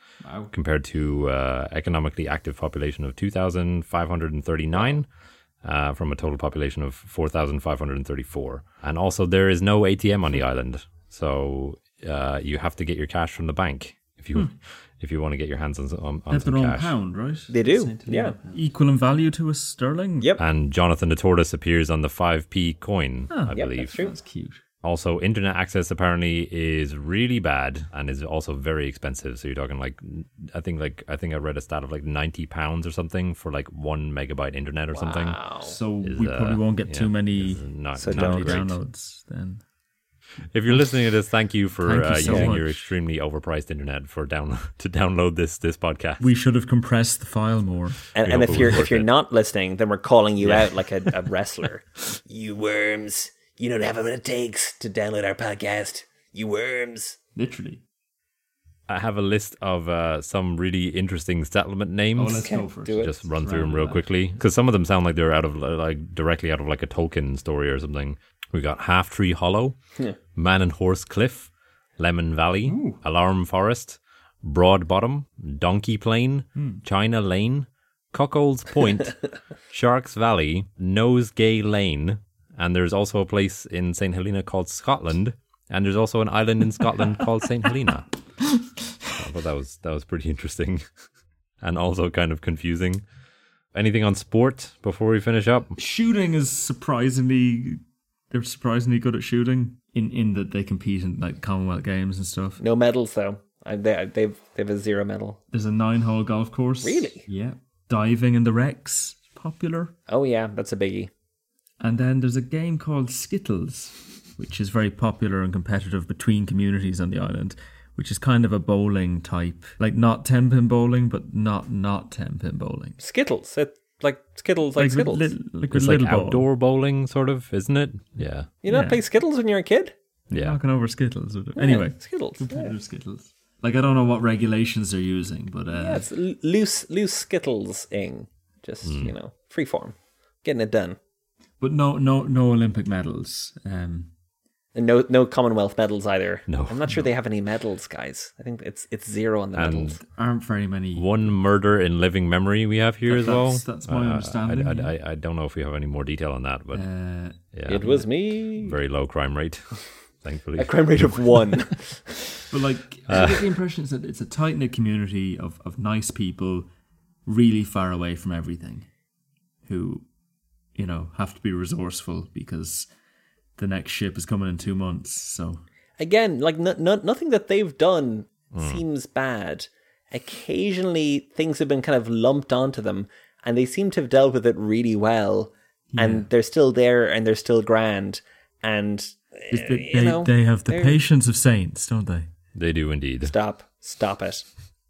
compared to uh, economically active population of 2,539 uh, from a total population of 4,534. And also, there is no ATM on the island, so uh, you have to get your cash from the bank if you if you want to get your hands on, some- on, They on have some their own cash. pound, right? They do, yeah. Equal in value to a sterling. Yep. And Jonathan the Tortoise appears on the 5p coin, I Yep, believe. that's true. That's cute. Also, internet access apparently is really bad and is also very expensive. So you're talking like, I think like I think I read a stat of like ninety pounds or something for like one megabyte internet or something. So Is, we probably uh, won't get yeah, too many Not, So not not many downloads. Then If you're listening to this, thank you for Thank you uh, so using much. your extremely overpriced internet for down to download this this podcast. we should have compressed the file more. And, and if you're if you're it. not listening, then we're calling you out like a, a wrestler. you worms! You don't have what it takes to download our podcast. You worms! Literally. I have a list of uh, some really interesting settlement names. Oh, let's Okay, go first. do it. just run through them real that. quickly because some of them sound like they're out of like directly out of like a Tolkien story or something. We got Half Tree Hollow, Man and Horse Cliff, Lemon Valley, Alarm Forest, Broad Bottom, Donkey Plain, China Lane, Cuckold's Point, Sharks Valley, Nosegay Lane, and there's also a place in St Helena called Scotland, and there's also an island in Scotland called St Helena. I thought that was that was pretty interesting, and also kind of confusing. Anything on sport before we finish up? Shooting is surprisingly they're surprisingly good at shooting in in that they compete in like Commonwealth games and stuff. No medals though. I, they, they've they have a zero medal. There's a nine hole golf course. Really? Yeah. Diving in the wrecks, popular. Oh yeah, that's a biggie. And then there's a game called Skittles, which is very popular and competitive between communities on the island, which is kind of a bowling type, like not ten pin bowling, but not not ten pin bowling. Skittles, it, like Skittles, like, with Skittles. lit- like It's like little ball. outdoor bowling, sort of, isn't it? Yeah. you not yeah. play Skittles when you're a kid? Yeah. knocking over Skittles. with it. Anyway, Yeah, Skittles. Yeah. Skittles. Like I don't know what regulations they're using, but uh, Yeah, it's loose, loose Skittles ing. Just Hmm. you know, free form, getting it done. But no no no Olympic medals. Um, And no, no Commonwealth medals either. No. I'm not sure they have any medals, guys. I think it's it's zero on the And medals. aren't very many. one murder in living memory we have here as well. That's- that's my Uh, understanding, I, I. I, I don't know if we have any more detail on that, but Uh, yeah, It was me. very low crime rate, thankfully. A crime rate of one. But like, I get the impression that it's a tight knit community of, of nice people, really far away from everything, who, you know, have to be resourceful because the next ship is coming in two months. So Again, like no, no, nothing that they've done Hmm. seems bad. Occasionally, things have been kind of lumped onto them, and they seem to have dealt with it really well. And they're still there, and they're still grand. And It's that you they, know, they have the patience of saints, don't they? They do indeed. Stop! Stop it!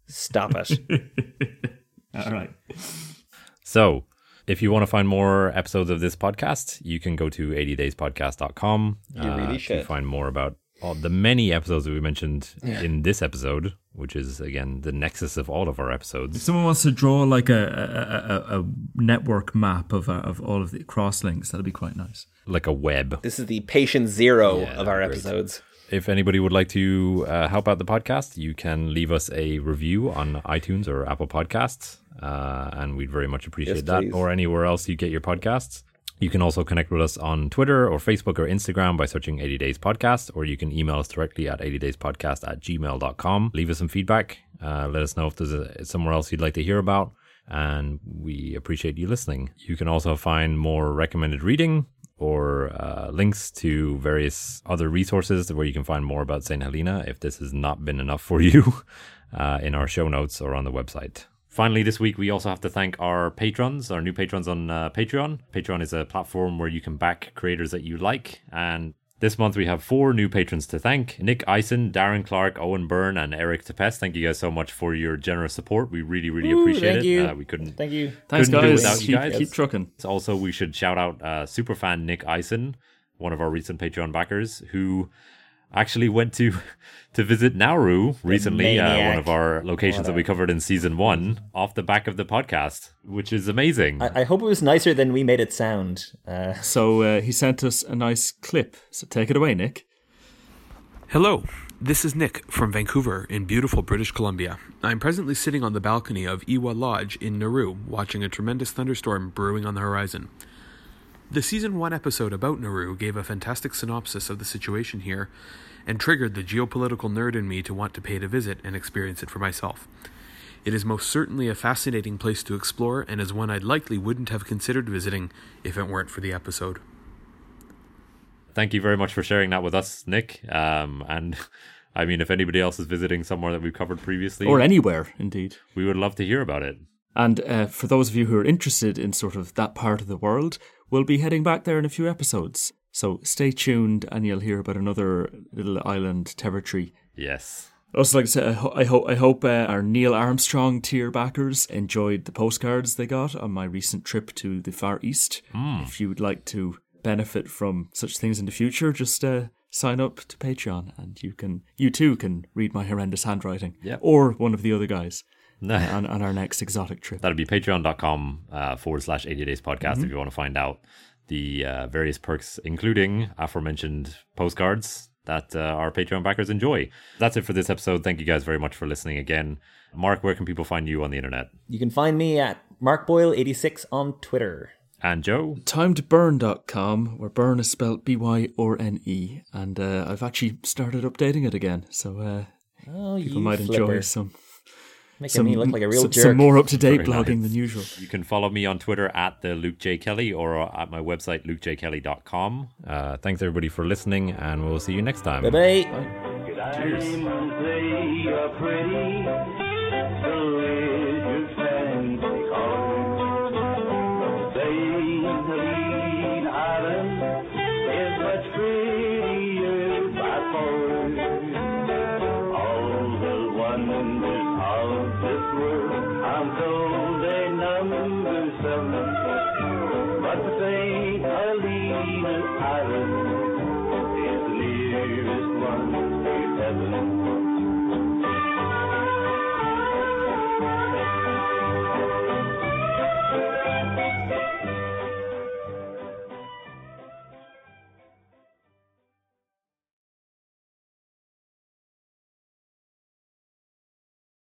Stop it! All right. So, if you want to find more episodes of this podcast, you can go to 80dayspodcast.com. You really to find more about all the many episodes that we mentioned in this episode, which is, again, the nexus of all of our If episodes. someone wants to draw like a, a, a, a network map of, uh, of all of the cross links, that'd be quite nice. Like a web. this is the patient zero Yeah, of our great. episodes. If anybody would like to uh, help out the podcast, you can leave us a review on iTunes or Apple Podcasts, uh, and we'd very much appreciate Yes, that, please. or anywhere else you get your podcasts. You can also connect with us on Twitter or Facebook or Instagram by searching 80 Days Podcast, or you can email us directly at 80dayspodcast at gmail.com. Leave us some feedback. Uh, let us know if there's a, somewhere else you'd like to hear about, and we appreciate you listening. You can also find more recommended reading or uh, links to various other resources where you can find more about St. Helena if this has not been enough for you uh, in our show notes or on the website. Finally, this week, we also have to thank our patrons, our new patrons on uh, Patreon. Patreon is a platform where you can back creators that you like. And this month, we have four new patrons to thank Nick Eisen, Darren Clark, Owen Byrne, and Eric Tepes. Thank you guys so much for your generous support. We really, really appreciate thank it. you. Uh, we couldn't Thank you. Thanks, Couldn't do guys. without you keep, guys. keep trucking. also, we should shout out uh, superfan Nick Eisen, one of our recent Patreon backers, who actually went to to visit Nauru recently, uh, one of our locations that we covered in season one, off the back of the podcast, which is amazing. I, I hope it was nicer than we made it sound. Uh, So uh, he sent us a nice clip. So take it away, Nick. Hello, this is Nick from Vancouver in beautiful British Columbia. I'm presently sitting on the balcony of Iwa Lodge in Nauru, watching a tremendous thunderstorm brewing on the horizon. The season 1 episode about Nauru gave a fantastic synopsis of the situation here and triggered the geopolitical nerd in me to want to pay it a visit and experience it for myself. It is most certainly a fascinating place to explore and is one I likely wouldn't have considered visiting if it weren't for the episode. Thank you very much for sharing that with us, Nick. Um, and I mean, if anybody else is visiting somewhere that we've covered previously, Or anywhere, indeed. we would love to hear about it. And uh, for those of you who are interested in sort of that part of the world, we'll be heading back there in a few episodes. So stay tuned and you'll hear about another little island territory. Yes. Also like to say, I, ho- I hope, I hope uh, our Neil Armstrong tier backers enjoyed the postcards they got on my recent trip to the Far East. If you would like to benefit from such things in the future, just uh, sign up to Patreon and you can, you too can read my horrendous handwriting. Yep. Or one of the other guys. On, on our next exotic trip. That'll be patreon.com uh, forward slash 80 days podcast if you want to find out the uh, various perks, including aforementioned postcards that uh, our Patreon backers enjoy. That's it for this episode. Thank you guys very much for listening again. Mark, where can people find you on the internet? you can find me at markboyle86 on Twitter. And Joe? timetoburn.com where burn is spelled b-y-o-r-n-e and uh, i've actually started updating it again so uh, Oh, people you might flipper. enjoy some Making some, me look like a real some, jerk. some more up-to-date Very blogging nice. than usual You can follow me on Twitter at the Luke J. Kelly or at my website, lukejkelly.com. Uh, thanks everybody for listening, and we'll see you next time. Bye bye. Good